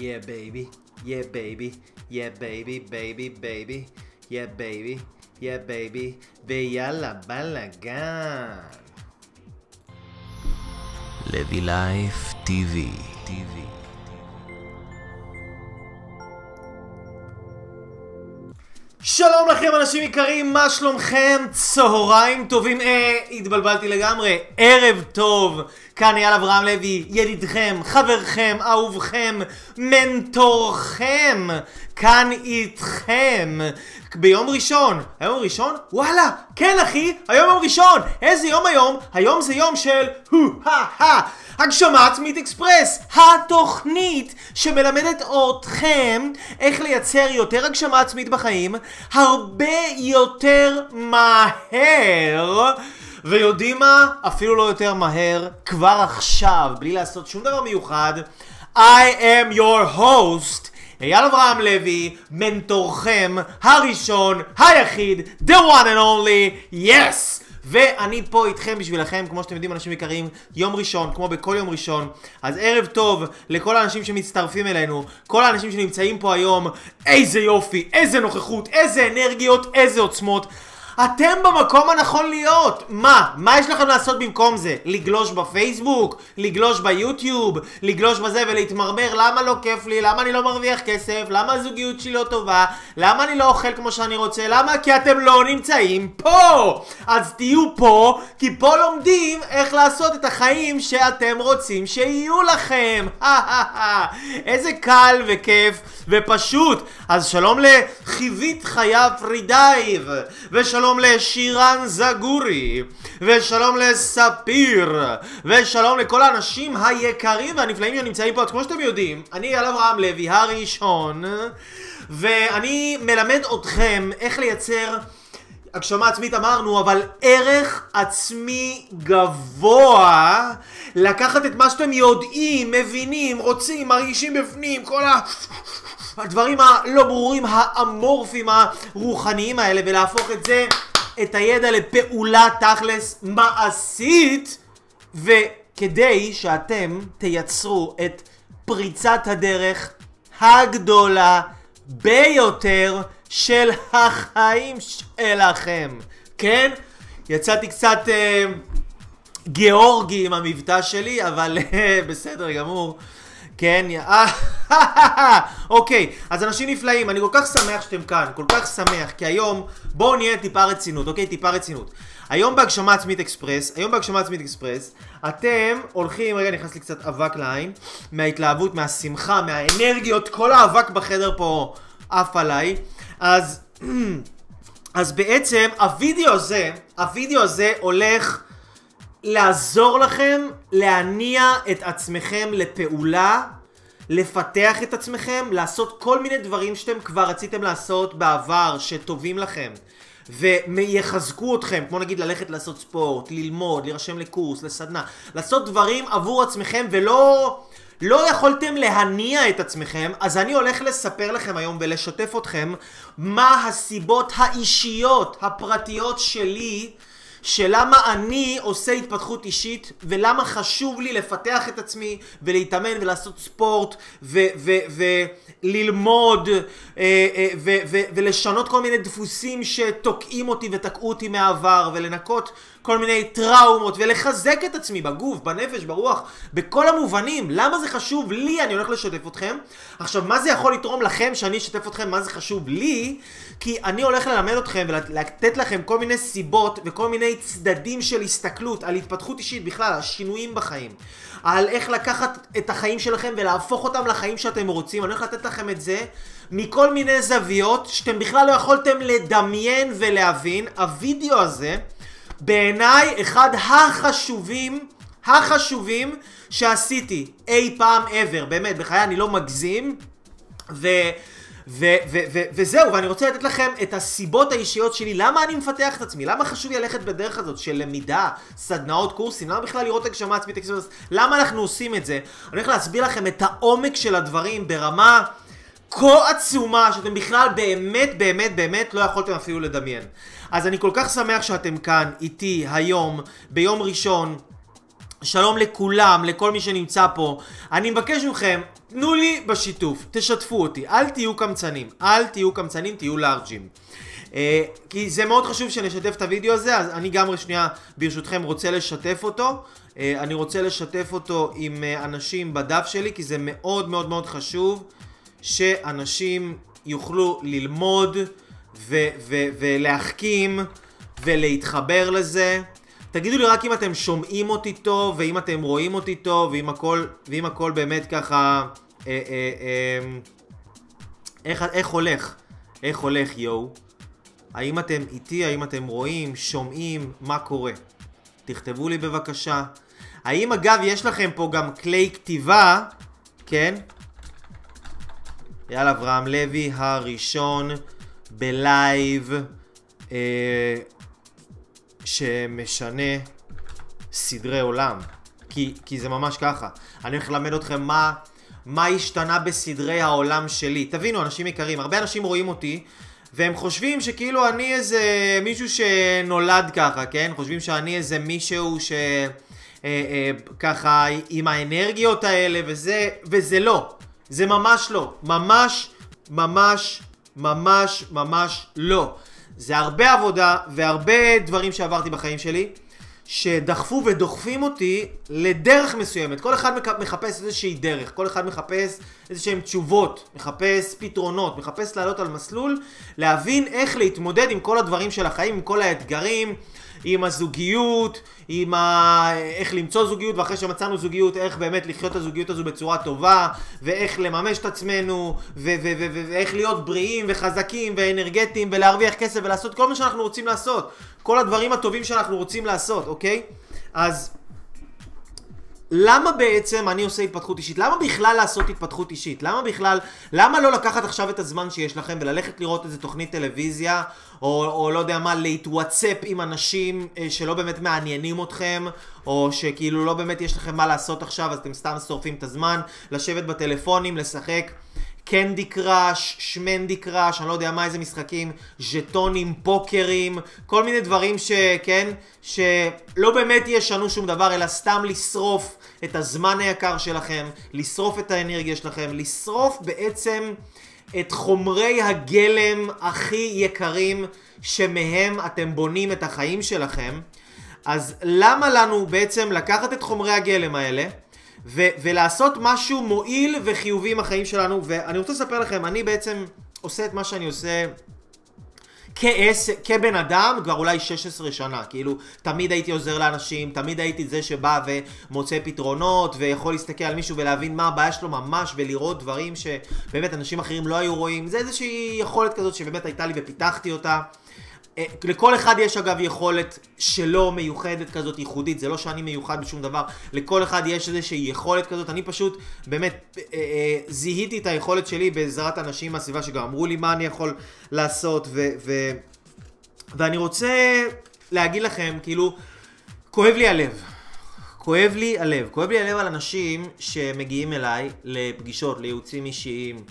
Yeah, baby. Yeah, baby. Yeah, baby, baby, baby. Yeah, baby. Yeah, baby. Veía la Balagan. Lady Life TV. TV. שלום לכם אנשים יקרים, מה שלומכם? צהריים טובים, אה, התבלבלתי לגמרי, ערב טוב, כאן אייל אברהם לוי, ידידכם, חברכם, אהובכם, מנטורכם, כאן איתכם, ביום ראשון, היום ראשון? וואלה, כן אחי, היום יום ראשון, איזה יום היום? היום זה יום של הו-ה-ה, הגשמה עצמית אקספרס, התוכנית שמלמדת אתכם איך לייצר יותר הגשמה עצמית בחיים, הרבה יותר מהר. ויודעים מה? אפילו לא יותר מהר, כבר עכשיו, בלי לעשות שום דבר מיוחד, I am your host, אייל אברהם לוי, מנטורכם הראשון, היחיד, the one and only, yes! ואני פה איתכם בשבילכם, כמו שאתם יודעים, אנשים יקרים, יום ראשון, כמו בכל יום ראשון. אז ערב טוב לכל האנשים שמצטרפים אלינו, כל האנשים שנמצאים פה היום, איזה יופי, איזה נוכחות, איזה אנרגיות, איזה עוצמות. אתם במקום הנכון להיות! מה? מה יש לכם לעשות במקום זה? לגלוש בפייסבוק? לגלוש ביוטיוב? לגלוש בזה ולהתמרמר למה לא כיף לי? למה אני לא מרוויח כסף? למה הזוגיות שלי לא טובה? למה אני לא אוכל כמו שאני רוצה? למה? כי אתם לא נמצאים פה! אז תהיו פה, כי פה לומדים איך לעשות את החיים שאתם רוצים שיהיו לכם! איזה קל וכיף ופשוט! אז שלום לחיבית חייו פרידייב, ושלום לשירן זגורי, ושלום לספיר, ושלום לכל האנשים היקרים והנפלאים שנמצאים פה. אז כמו שאתם יודעים, אני אייל אברהם לוי הראשון, ואני מלמד אתכם איך לייצר... הגשמה עצמית אמרנו, אבל ערך עצמי גבוה, לקחת את מה שאתם יודעים, מבינים, רוצים, מרגישים בפנים, כל ה... הדברים הלא ברורים, האמורפיים, הרוחניים האלה, ולהפוך את זה, את הידע לפעולה תכלס מעשית, וכדי שאתם תייצרו את פריצת הדרך הגדולה ביותר של החיים שלכם. כן? יצאתי קצת אה, גיאורגי עם המבטא שלי, אבל אה, בסדר גמור. כן, אה, אוקיי, אז אנשים נפלאים, אני כל כך שמח שאתם כאן, כל כך שמח, כי היום, בואו נהיה טיפה רצינות, אוקיי? טיפה רצינות. היום בהגשמה עצמית אקספרס, היום בהגשמה עצמית אקספרס, אתם הולכים, רגע נכנס לי קצת אבק לעין, מההתלהבות, מהשמחה, מהאנרגיות, כל האבק בחדר פה עף עליי, אז, אז בעצם הווידאו הזה, הווידאו הזה הולך לעזור לכם להניע את עצמכם לפעולה, לפתח את עצמכם, לעשות כל מיני דברים שאתם כבר רציתם לעשות בעבר, שטובים לכם. ויחזקו אתכם, כמו נגיד ללכת לעשות ספורט, ללמוד, להירשם לקורס, לסדנה, לעשות דברים עבור עצמכם ולא... לא יכולתם להניע את עצמכם, אז אני הולך לספר לכם היום ולשתף אתכם מה הסיבות האישיות, הפרטיות שלי שלמה אני עושה התפתחות אישית ולמה חשוב לי לפתח את עצמי ולהתאמן ולעשות ספורט וללמוד אה, אה, ולשנות כל מיני דפוסים שתוקעים אותי ותקעו אותי מהעבר ולנקות כל מיני טראומות ולחזק את עצמי בגוף, בנפש, ברוח, בכל המובנים. למה זה חשוב לי? אני הולך לשתף אתכם. עכשיו, מה זה יכול לתרום לכם שאני אשתף אתכם מה זה חשוב לי? כי אני הולך ללמד אתכם ולתת לכם כל מיני סיבות וכל מיני צדדים של הסתכלות על התפתחות אישית בכלל, על שינויים בחיים. על איך לקחת את החיים שלכם ולהפוך אותם לחיים שאתם רוצים. אני הולך לתת לכם את זה מכל מיני זוויות שאתם בכלל לא יכולתם לדמיין ולהבין. הווידאו הזה... בעיניי אחד החשובים, החשובים שעשיתי אי פעם ever, באמת, בחיי אני לא מגזים, ו... ו- ו- ו- וזהו, ואני רוצה לתת לכם את הסיבות האישיות שלי, למה אני מפתח את עצמי, למה חשוב לי ללכת בדרך הזאת של למידה, סדנאות, קורסים, למה בכלל לראות הגשמה עצמית, למה אנחנו עושים את זה? אני הולך להסביר לכם את העומק של הדברים ברמה כה עצומה, שאתם בכלל באמת באמת באמת לא יכולתם אפילו לדמיין. אז אני כל כך שמח שאתם כאן איתי היום, ביום ראשון, שלום לכולם, לכל מי שנמצא פה. אני מבקש מכם, תנו לי בשיתוף, תשתפו אותי, אל תהיו קמצנים, אל תהיו קמצנים, תהיו לארג'ים. אה, כי זה מאוד חשוב שנשתף את הוידאו הזה, אז אני גם שנייה, ברשותכם, רוצה לשתף אותו. אה, אני רוצה לשתף אותו עם אה, אנשים בדף שלי, כי זה מאוד מאוד מאוד חשוב שאנשים יוכלו ללמוד ו- ו- ולהחכים ולהתחבר לזה. תגידו לי רק אם אתם שומעים אותי טוב, ואם אתם רואים אותי טוב, ואם הכל, ואם הכל באמת ככה... אה, אה, אה, איך, איך הולך? איך הולך, יואו? האם אתם איתי? האם אתם רואים? שומעים? מה קורה? תכתבו לי בבקשה. האם אגב יש לכם פה גם כלי כתיבה? כן? יאללה, אברהם לוי הראשון בלייב אה, שמשנה סדרי עולם. כי, כי זה ממש ככה. אני הולך ללמד אתכם מה, מה השתנה בסדרי העולם שלי. תבינו, אנשים יקרים, הרבה אנשים רואים אותי והם חושבים שכאילו אני איזה מישהו שנולד ככה, כן? חושבים שאני איזה מישהו ש... אה, אה, ככה עם האנרגיות האלה וזה, וזה לא. זה ממש לא. ממש, ממש, ממש, ממש לא. זה הרבה עבודה והרבה דברים שעברתי בחיים שלי, שדחפו ודוחפים אותי לדרך מסוימת. כל אחד מחפש איזושהי דרך, כל אחד מחפש איזשהן תשובות, מחפש פתרונות, מחפש לעלות על מסלול, להבין איך להתמודד עם כל הדברים של החיים, עם כל האתגרים. עם הזוגיות, עם ה... איך למצוא זוגיות, ואחרי שמצאנו זוגיות, איך באמת לחיות את הזוגיות הזו בצורה טובה, ואיך לממש את עצמנו, ואיך להיות בריאים וחזקים ואנרגטיים, ולהרוויח כסף ולעשות כל מה שאנחנו רוצים לעשות. כל הדברים הטובים שאנחנו רוצים לעשות, אוקיי? אז... למה בעצם אני עושה התפתחות אישית? למה בכלל לעשות התפתחות אישית? למה בכלל, למה לא לקחת עכשיו את הזמן שיש לכם וללכת לראות איזה תוכנית טלוויזיה, או, או לא יודע מה, להתוואטסאפ עם אנשים אה, שלא באמת מעניינים אתכם, או שכאילו לא באמת יש לכם מה לעשות עכשיו, אז אתם סתם שורפים את הזמן, לשבת בטלפונים, לשחק. קנדי קראש, שמנדי קראש, אני לא יודע מה איזה משחקים, ז'טונים, פוקרים, כל מיני דברים שכן, שלא באמת ישנו שום דבר, אלא סתם לשרוף את הזמן היקר שלכם, לשרוף את האנרגיה שלכם, לשרוף בעצם את חומרי הגלם הכי יקרים שמהם אתם בונים את החיים שלכם. אז למה לנו בעצם לקחת את חומרי הגלם האלה ו- ולעשות משהו מועיל וחיובי עם החיים שלנו? ואני רוצה לספר לכם, אני בעצם עושה את מה שאני עושה כעס, כבן אדם כבר אולי 16 שנה, כאילו תמיד הייתי עוזר לאנשים, תמיד הייתי זה שבא ומוצא פתרונות ויכול להסתכל על מישהו ולהבין מה הבעיה שלו ממש ולראות דברים שבאמת אנשים אחרים לא היו רואים, זה איזושהי יכולת כזאת שבאמת הייתה לי ופיתחתי אותה. אה, לכל אחד יש אגב יכולת שלא מיוחדת כזאת, ייחודית, זה לא שאני מיוחד בשום דבר, לכל אחד יש איזושהי יכולת כזאת, אני פשוט באמת אה, אה, זיהיתי את היכולת שלי בעזרת אנשים מהסביבה שגם אמרו לי מה אני יכול לעשות, ו, ו, ואני רוצה להגיד לכם, כאילו, כואב לי הלב. כואב לי הלב. כואב לי הלב על אנשים שמגיעים אליי לפגישות, לייעוצים אישיים,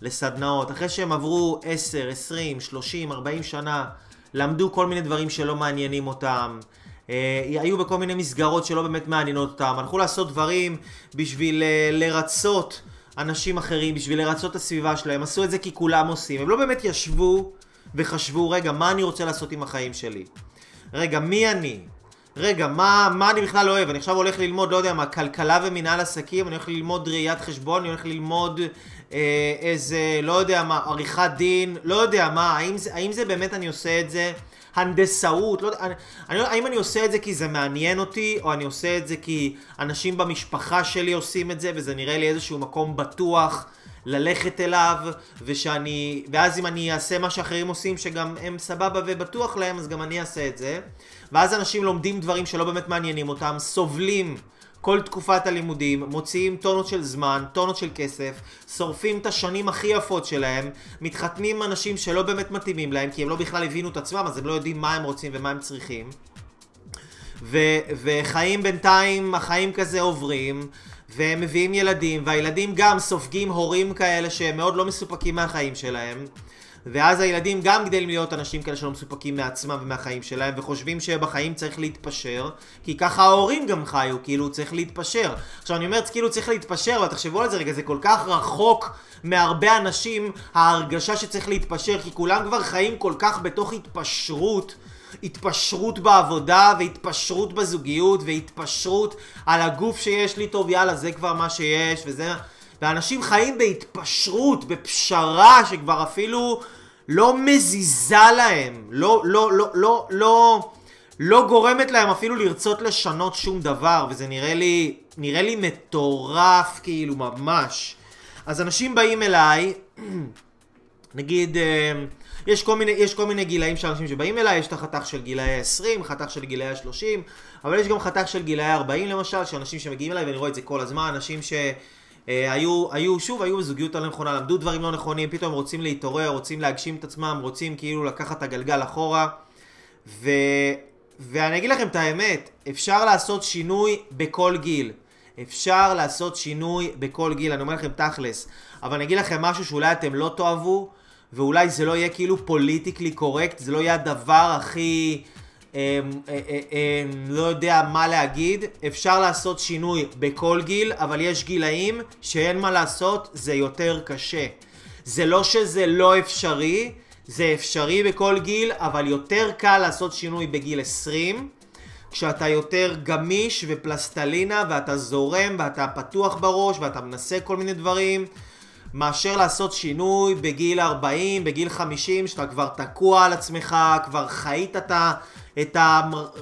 לסדנאות, אחרי שהם עברו 10, 20, 30, 40 שנה למדו כל מיני דברים שלא מעניינים אותם, אה, היו בכל מיני מסגרות שלא באמת מעניינות אותם, הלכו לעשות דברים בשביל אה, לרצות אנשים אחרים, בשביל לרצות את הסביבה שלהם, עשו את זה כי כולם עושים, הם לא באמת ישבו וחשבו, רגע, מה אני רוצה לעשות עם החיים שלי? רגע, מי אני? רגע, מה, מה אני בכלל אוהב? אני עכשיו הולך ללמוד, לא יודע מה, כלכלה ומנהל עסקים, אני הולך ללמוד ראיית חשבון, אני הולך ללמוד אה, איזה, לא יודע מה, עריכת דין, לא יודע מה, האם זה, האם זה באמת אני עושה את זה? הנדסאות, לא יודע, אני, אני, האם אני עושה את זה כי זה מעניין אותי, או אני עושה את זה כי אנשים במשפחה שלי עושים את זה, וזה נראה לי איזשהו מקום בטוח ללכת אליו, ושאני, ואז אם אני אעשה מה שאחרים עושים, שגם הם סבבה ובטוח להם, אז גם אני אעשה את זה. ואז אנשים לומדים דברים שלא באמת מעניינים אותם, סובלים. כל תקופת הלימודים, מוציאים טונות של זמן, טונות של כסף, שורפים את השנים הכי יפות שלהם, מתחתנים עם אנשים שלא באמת מתאימים להם, כי הם לא בכלל הבינו את עצמם, אז הם לא יודעים מה הם רוצים ומה הם צריכים. ו- וחיים בינתיים, החיים כזה עוברים, והם מביאים ילדים, והילדים גם סופגים הורים כאלה שהם מאוד לא מסופקים מהחיים שלהם. ואז הילדים גם גדלים להיות אנשים כאלה שלא מסופקים מעצמם ומהחיים שלהם, וחושבים שבחיים צריך להתפשר, כי ככה ההורים גם חיו, כאילו צריך להתפשר. עכשיו אני אומר, כאילו צריך להתפשר, אבל תחשבו על זה רגע, זה כל כך רחוק מהרבה אנשים, ההרגשה שצריך להתפשר, כי כולם כבר חיים כל כך בתוך התפשרות. התפשרות בעבודה, והתפשרות בזוגיות, והתפשרות על הגוף שיש לי טוב, יאללה, זה כבר מה שיש, וזה... ואנשים חיים בהתפשרות, בפשרה, שכבר אפילו לא מזיזה להם, לא, לא, לא, לא, לא, לא גורמת להם אפילו לרצות לשנות שום דבר, וזה נראה לי, נראה לי מטורף, כאילו, ממש. אז אנשים באים אליי, נגיד, אה, יש כל מיני, יש כל מיני גילאים של אנשים שבאים אליי, יש את החתך של גילאי ה-20, חתך של גילאי ה-30, אבל יש גם חתך של גילאי ה-40 למשל, של אנשים שמגיעים אליי, ואני רואה את זה כל הזמן, אנשים ש... אה, היו, היו, שוב, היו בזוגיות הלא נכונה, למדו דברים לא נכונים, פתאום רוצים להתעורר, רוצים להגשים את עצמם, רוצים כאילו לקחת את הגלגל אחורה. ו... ואני אגיד לכם את האמת, אפשר לעשות שינוי בכל גיל. אפשר לעשות שינוי בכל גיל, אני אומר לכם תכלס. אבל אני אגיד לכם משהו שאולי אתם לא תאהבו, ואולי זה לא יהיה כאילו פוליטיקלי קורקט, זה לא יהיה הדבר הכי... אה, אה, אה, לא יודע מה להגיד, אפשר לעשות שינוי בכל גיל, אבל יש גילאים שאין מה לעשות, זה יותר קשה. זה לא שזה לא אפשרי, זה אפשרי בכל גיל, אבל יותר קל לעשות שינוי בגיל 20, כשאתה יותר גמיש ופלסטלינה ואתה זורם ואתה פתוח בראש ואתה מנסה כל מיני דברים. מאשר לעשות שינוי בגיל 40, בגיל 50, שאתה כבר תקוע על עצמך, כבר חיית את, ה, את, ה,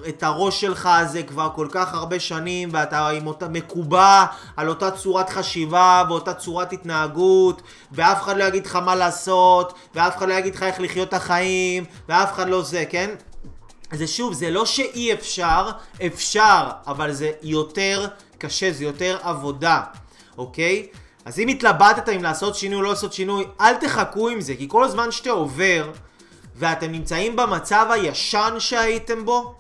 את הראש שלך הזה כבר כל כך הרבה שנים, ואתה עם אותה, מקובע על אותה צורת חשיבה ואותה צורת התנהגות, ואף אחד לא יגיד לך מה לעשות, ואף אחד לא יגיד לך איך לחיות את החיים, ואף אחד לא זה, כן? זה שוב, זה לא שאי אפשר, אפשר, אבל זה יותר קשה, זה יותר עבודה, אוקיי? אז אם התלבטת אם לעשות שינוי או לא לעשות שינוי, אל תחכו עם זה, כי כל הזמן שאתה עובר ואתם נמצאים במצב הישן שהייתם בו,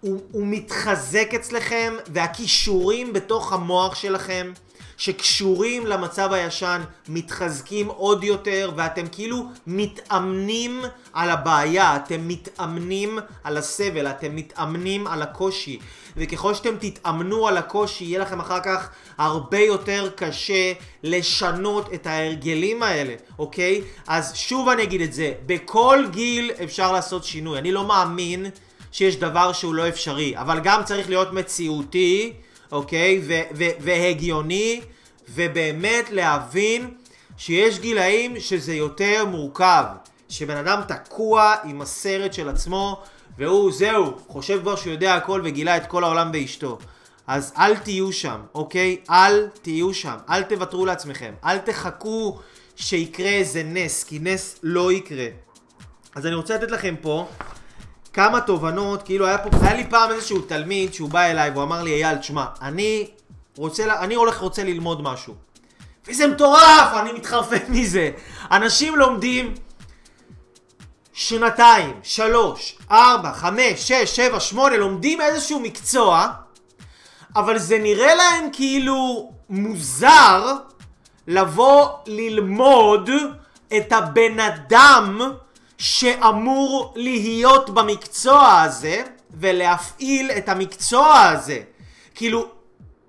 הוא, הוא מתחזק אצלכם, והכישורים בתוך המוח שלכם שקשורים למצב הישן מתחזקים עוד יותר ואתם כאילו מתאמנים על הבעיה, אתם מתאמנים על הסבל, אתם מתאמנים על הקושי. וככל שאתם תתאמנו על הקושי יהיה לכם אחר כך הרבה יותר קשה לשנות את ההרגלים האלה, אוקיי? אז שוב אני אגיד את זה, בכל גיל אפשר לעשות שינוי, אני לא מאמין שיש דבר שהוא לא אפשרי, אבל גם צריך להיות מציאותי אוקיי? והגיוני, ובאמת להבין שיש גילאים שזה יותר מורכב. שבן אדם תקוע עם הסרט של עצמו, והוא, זהו, חושב כבר שהוא יודע הכל וגילה את כל העולם באשתו. אז אל תהיו שם, אוקיי? אל תהיו שם. אל תוותרו לעצמכם. אל תחכו שיקרה איזה נס, כי נס לא יקרה. אז אני רוצה לתת לכם פה כמה תובנות, כאילו היה פה, היה לי פעם איזשהו תלמיד שהוא בא אליי והוא אמר לי, אייל, תשמע, אני רוצה, אני הולך רוצה ללמוד משהו. וזה מטורף, אני מתחרפן מזה. אנשים לומדים שנתיים, שלוש, ארבע, חמש, שש, שבע, שמונה, לומדים איזשהו מקצוע, אבל זה נראה להם כאילו מוזר לבוא ללמוד את הבן אדם שאמור להיות במקצוע הזה ולהפעיל את המקצוע הזה. כאילו,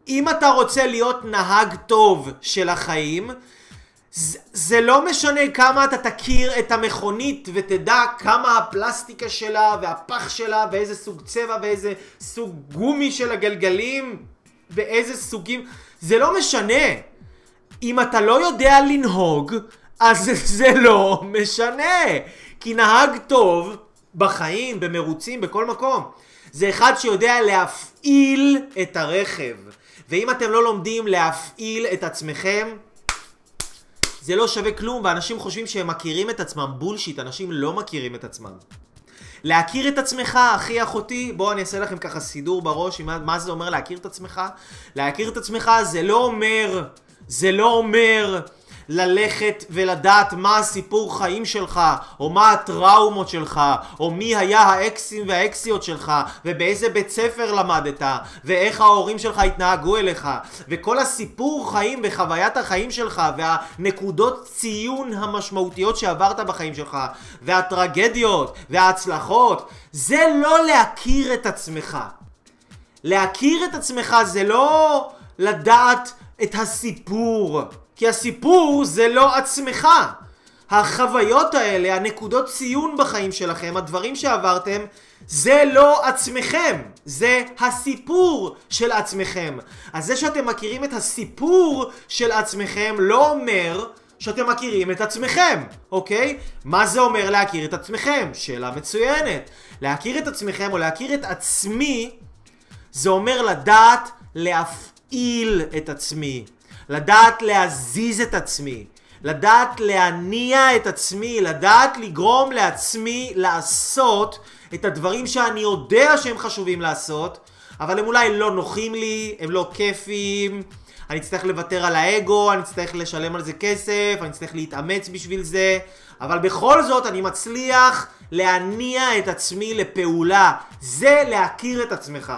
אם אתה רוצה להיות נהג טוב של החיים, זה, זה לא משנה כמה אתה תכיר את המכונית ותדע כמה הפלסטיקה שלה והפח שלה ואיזה סוג צבע ואיזה סוג גומי של הגלגלים ואיזה סוגים, זה לא משנה. אם אתה לא יודע לנהוג, אז זה לא משנה. כי נהג טוב בחיים, במרוצים, בכל מקום, זה אחד שיודע להפעיל את הרכב. ואם אתם לא לומדים להפעיל את עצמכם, זה לא שווה כלום, ואנשים חושבים שהם מכירים את עצמם. בולשיט, אנשים לא מכירים את עצמם. להכיר את עצמך, אחי אחותי, בואו אני אעשה לכם ככה סידור בראש עם מה זה אומר להכיר את עצמך. להכיר את עצמך זה לא אומר, זה לא אומר ללכת ולדעת מה הסיפור חיים שלך, או מה הטראומות שלך, או מי היה האקסים והאקסיות שלך, ובאיזה בית ספר למדת, ואיך ההורים שלך התנהגו אליך, וכל הסיפור חיים וחוויית החיים שלך, והנקודות ציון המשמעותיות שעברת בחיים שלך, והטרגדיות, וההצלחות, זה לא להכיר את עצמך. להכיר את עצמך זה לא לדעת את הסיפור, כי הסיפור זה לא עצמך. החוויות האלה, הנקודות ציון בחיים שלכם, הדברים שעברתם, זה לא עצמכם, זה הסיפור של עצמכם. אז זה שאתם מכירים את הסיפור של עצמכם לא אומר שאתם מכירים את עצמכם, אוקיי? מה זה אומר להכיר את עצמכם? שאלה מצוינת. להכיר את עצמכם או להכיר את עצמי זה אומר לדעת להפעיל את עצמי, לדעת להזיז את עצמי, לדעת להניע את עצמי, לדעת לגרום לעצמי לעשות את הדברים שאני יודע שהם חשובים לעשות, אבל הם אולי לא נוחים לי, הם לא כיפיים, אני אצטרך לוותר על האגו, אני אצטרך לשלם על זה כסף, אני אצטרך להתאמץ בשביל זה, אבל בכל זאת אני מצליח להניע את עצמי לפעולה. זה להכיר את עצמך.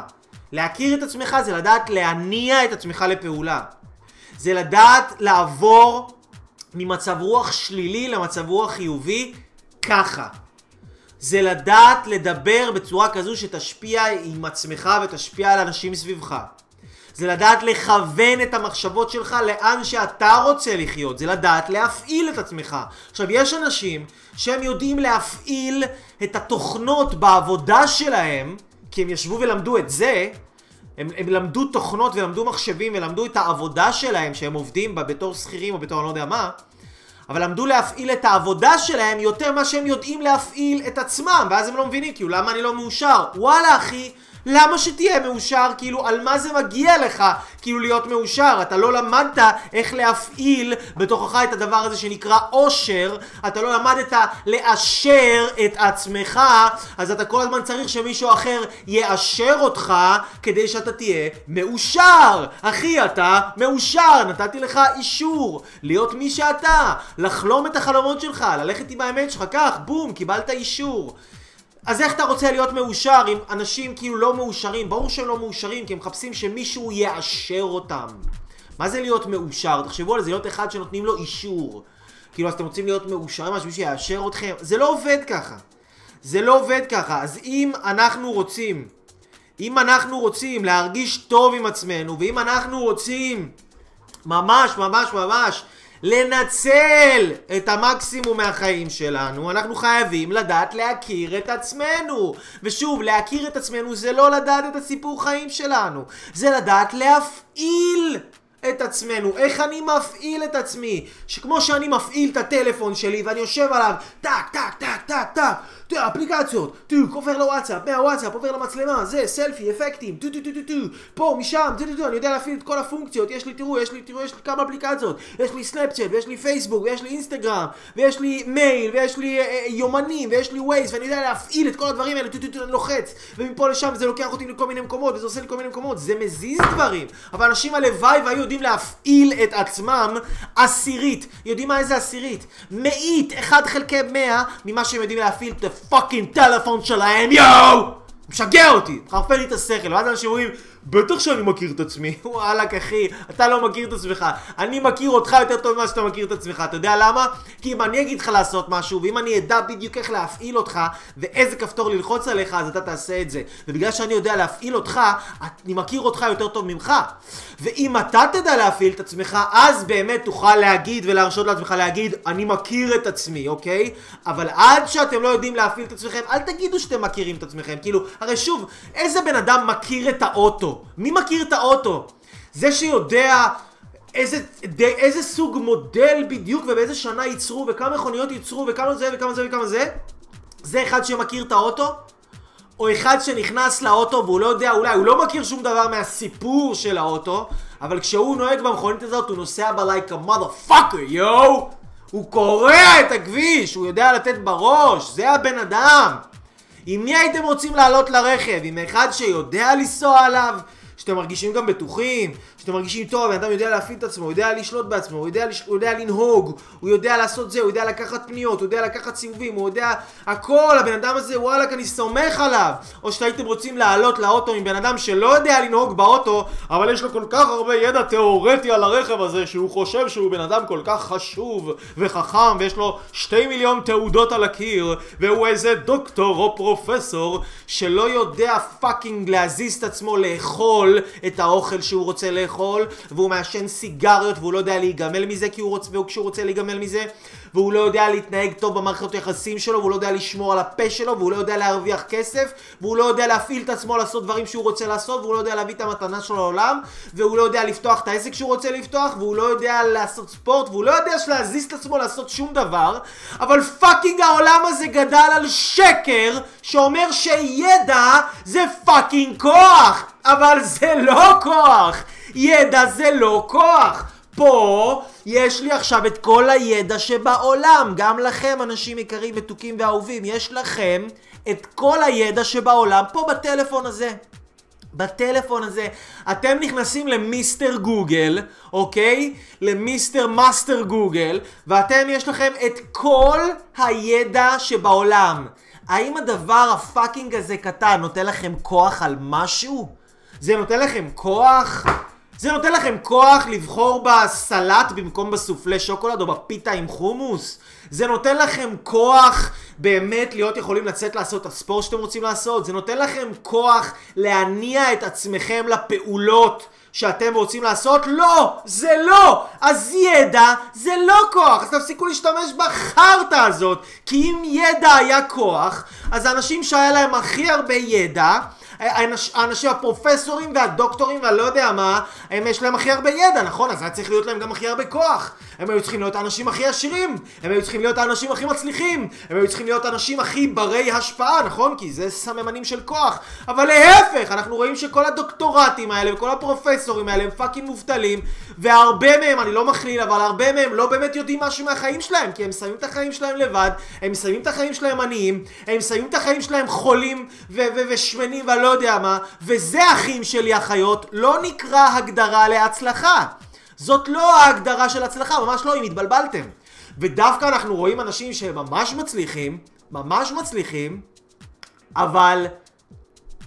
להכיר את עצמך זה לדעת להניע את עצמך לפעולה. זה לדעת לעבור ממצב רוח שלילי למצב רוח חיובי ככה. זה לדעת לדבר בצורה כזו שתשפיע עם עצמך ותשפיע על אנשים סביבך. זה לדעת לכוון את המחשבות שלך לאן שאתה רוצה לחיות, זה לדעת להפעיל את עצמך. עכשיו, יש אנשים שהם יודעים להפעיל את התוכנות בעבודה שלהם, כי הם ישבו ולמדו את זה, הם, הם למדו תוכנות ולמדו מחשבים ולמדו את העבודה שלהם שהם עובדים בה בתור שכירים או בתור אני לא יודע מה אבל למדו להפעיל את העבודה שלהם יותר ממה שהם יודעים להפעיל את עצמם ואז הם לא מבינים כאילו למה אני לא מאושר? וואלה אחי למה שתהיה מאושר? כאילו, על מה זה מגיע לך? כאילו להיות מאושר. אתה לא למדת איך להפעיל בתוכך את הדבר הזה שנקרא אושר. אתה לא למדת לאשר את עצמך, אז אתה כל הזמן צריך שמישהו אחר יאשר אותך כדי שאתה תהיה מאושר. אחי, אתה מאושר. נתתי לך אישור להיות מי שאתה. לחלום את החלומות שלך, ללכת עם האמת שלך. כך, בום, קיבלת אישור. אז איך אתה רוצה להיות מאושר אם אנשים כאילו לא מאושרים? ברור שהם לא מאושרים כי הם מחפשים שמישהו יאשר אותם. מה זה להיות מאושר? תחשבו על זה, להיות אחד שנותנים לו אישור. כאילו, אז אתם רוצים להיות מאושרים, אז מישהו יאשר אתכם? זה לא עובד ככה. זה לא עובד ככה. אז אם אנחנו רוצים, אם אנחנו רוצים להרגיש טוב עם עצמנו, ואם אנחנו רוצים ממש ממש ממש לנצל את המקסימום מהחיים שלנו, אנחנו חייבים לדעת להכיר את עצמנו. ושוב, להכיר את עצמנו זה לא לדעת את הסיפור חיים שלנו, זה לדעת להפעיל את עצמנו, איך אני מפעיל את עצמי, שכמו שאני מפעיל את הטלפון שלי ואני יושב עליו טק טק טק טק טק תראה, אפליקציות, טו, עובר לוואטסאפ, מהוואטסאפ עובר למצלמה, זה, סלפי, אפקטים, טו טו טו טו טו, פה, משם, טו טו טו, אני יודע להפעיל את כל הפונקציות, יש לי, תראו, יש לי, תראו, יש לי כמה אפליקציות, יש לי סנאפצ'אט, ויש לי פייסבוק, ויש לי אינסטגרם, ויש לי מייל, ויש לי אה, אה, יומנים, ויש לי ווייז, ואני יודע להפעיל את כל הדברים האלה, טו טו טו, אני לוחץ, ומפה לשם זה לוקח אותי לכל מיני מקומות, וזה עושה לי כל מיני מקומות, זה מזיז דברים, אבל אנשים הלוואי והיו יודעים להפעיל את עצמם עשירית, יודעים מה איזה עשירית? מאית, 1 חלקי 100 ממה שהם יודעים להפעיל את הפאקינג טלפון שלהם, יואו! משגע אותי, מחרפן לי את השכל, ואז אנשים אומרים בטח שאני מכיר את עצמי. וואלכ אחי, אתה לא מכיר את עצמך. אני מכיר אותך יותר טוב ממה שאתה מכיר את עצמך. אתה יודע למה? כי אם אני אגיד לך לעשות משהו, ואם אני אדע בדיוק איך להפעיל אותך, ואיזה כפתור ללחוץ עליך, אז אתה תעשה את זה. ובגלל שאני יודע להפעיל אותך, אני מכיר אותך יותר טוב ממך. ואם אתה תדע להפעיל את עצמך, אז באמת תוכל להגיד ולהרשות לעצמך להגיד, אני מכיר את עצמי, אוקיי? אבל עד שאתם לא יודעים להפעיל את עצמכם, אל תגידו שאתם מכירים את עצמכם. כאילו, הרי שוב, איזה בן אדם מכיר את האוטו? מי מכיר את האוטו? זה שיודע איזה, די, איזה סוג מודל בדיוק ובאיזה שנה ייצרו וכמה מכוניות ייצרו וכמה זה וכמה זה וכמה זה זה אחד שמכיר את האוטו? או אחד שנכנס לאוטו והוא לא יודע, אולי הוא לא מכיר שום דבר מהסיפור של האוטו אבל כשהוא נוהג במכונית הזאת הוא נוסע בה like a motherfucker, יואו! הוא קורע את הכביש, הוא יודע לתת בראש, זה הבן אדם עם מי הייתם רוצים לעלות לרכב? עם אחד שיודע לנסוע עליו? שאתם מרגישים גם בטוחים? שאתם מרגישים טוב, הבן אדם יודע להפעיל את עצמו, הוא יודע לשלוט בעצמו, הוא יודע, לש... הוא יודע לנהוג, הוא יודע לעשות זה, הוא יודע לקחת פניות, הוא יודע לקחת סיבובים, הוא יודע הכל, הבן אדם הזה, וואלק, אני סומך עליו. או שהייתם רוצים לעלות לאוטו עם בן אדם שלא יודע לנהוג באוטו, אבל יש לו כל כך הרבה ידע תיאורטי על הרכב הזה, שהוא חושב שהוא בן אדם כל כך חשוב וחכם, ויש לו שתי מיליון תעודות על הקיר, והוא איזה דוקטור או פרופסור שלא יודע fucking להזיז את עצמו לאכול את האוכל שהוא רוצה לאכול, והוא מעשן סיגריות והוא לא יודע להיגמל מזה כי הוא רוצה, כשהוא רוצה להיגמל מזה, והוא לא יודע להתנהג טוב במערכת היחסים שלו, והוא לא יודע לשמור על הפה שלו, והוא לא יודע להרוויח כסף, והוא לא יודע להפעיל את עצמו לעשות דברים שהוא רוצה לעשות, והוא לא יודע להביא את המתנה שלו לעולם, והוא לא יודע לפתוח את העסק שהוא רוצה לפתוח, והוא לא יודע לעשות ספורט, והוא לא יודע להזיז את עצמו לעשות שום דבר, אבל fucking העולם הזה גדל על שקר שאומר שידע זה fucking כוח, אבל זה לא כוח, ידע זה לא כוח. פה יש לי עכשיו את כל הידע שבעולם. גם לכם, אנשים יקרים, מתוקים ואהובים, יש לכם את כל הידע שבעולם פה בטלפון הזה. בטלפון הזה. אתם נכנסים ל Mister Google, אוקיי? ל Mister Master Google, ואתם יש לכם את כל הידע שבעולם. האם הדבר ה fucking הזה קטן נותן לכם כוח על משהו? זה נותן לכם כוח? זה נותן לכם כוח לבחור בסלט במקום בסופלה שוקולד או בפיתה עם חומוס? זה נותן לכם כוח באמת להיות יכולים לצאת לעשות את הספורט שאתם רוצים לעשות? זה נותן לכם כוח להניע את עצמכם לפעולות שאתם רוצים לעשות? לא! זה לא! אז ידע זה לא כוח! אז תפסיקו להשתמש בחרטא הזאת כי אם ידע היה כוח, אז האנשים שהיה להם הכי הרבה ידע האנשים הפרופסורים והדוקטורים והלא יודע מה, הם יש להם הכי הרבה ידע, נכון? אז היה צריך להיות להם גם הכי הרבה כוח. הם היו צריכים להיות האנשים הכי עשירים, הם היו צריכים להיות האנשים הכי מצליחים, הם היו צריכים להיות האנשים הכי ברי השפעה, נכון? כי זה סממנים של כוח. אבל להפך, אנחנו רואים שכל הדוקטורטים האלה וכל הפרופסורים האלה הם fucking מובטלים, והרבה מהם, אני לא מכליל, אבל הרבה מהם לא באמת יודעים משהו מהחיים שלהם, כי הם מסיימים את החיים שלהם לבד, הם מסיימים את החיים שלהם עניים, הם מסיימים את החיים שלהם חולים ושמנים ואני לא יודע מה, וזה אחים שלי אחיות, לא נקרא הגדרה להצלחה. זאת לא ההגדרה של הצלחה, ממש לא, אם התבלבלתם. ודווקא אנחנו רואים אנשים שממש מצליחים, ממש מצליחים, אבל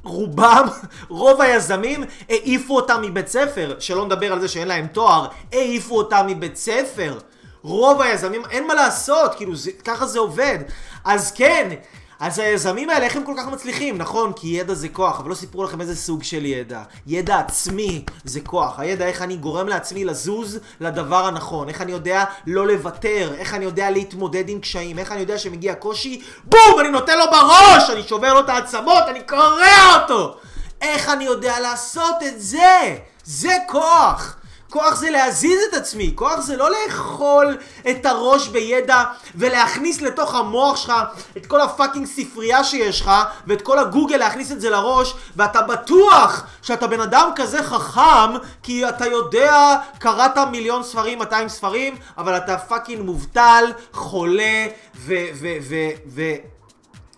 רובם, רוב היזמים העיפו אותם מבית ספר, שלא נדבר על זה שאין להם תואר, העיפו אותם מבית ספר. רוב היזמים, אין מה לעשות, כאילו זה, ככה זה עובד. אז כן, אז היזמים האלה, איך הם כל כך מצליחים? נכון, כי ידע זה כוח, אבל לא סיפרו לכם איזה סוג של ידע. ידע עצמי זה כוח. הידע איך אני גורם לעצמי לזוז לדבר הנכון. איך אני יודע לא לוותר. איך אני יודע להתמודד עם קשיים. איך אני יודע שמגיע קושי, בום! אני נותן לו בראש! אני שובר לו את העצמות, אני קורע אותו! איך אני יודע לעשות את זה? זה כוח! כוח זה להזיז את עצמי, כוח זה לא לאכול את הראש בידע ולהכניס לתוך המוח שלך את כל ה fucking ספרייה שיש לך ואת כל הגוגל להכניס את זה לראש ואתה בטוח שאתה בן אדם כזה חכם כי אתה יודע, קראת מיליון ספרים, 200 ספרים, אבל אתה fucking מובטל, חולה ו... ו... ו... ו...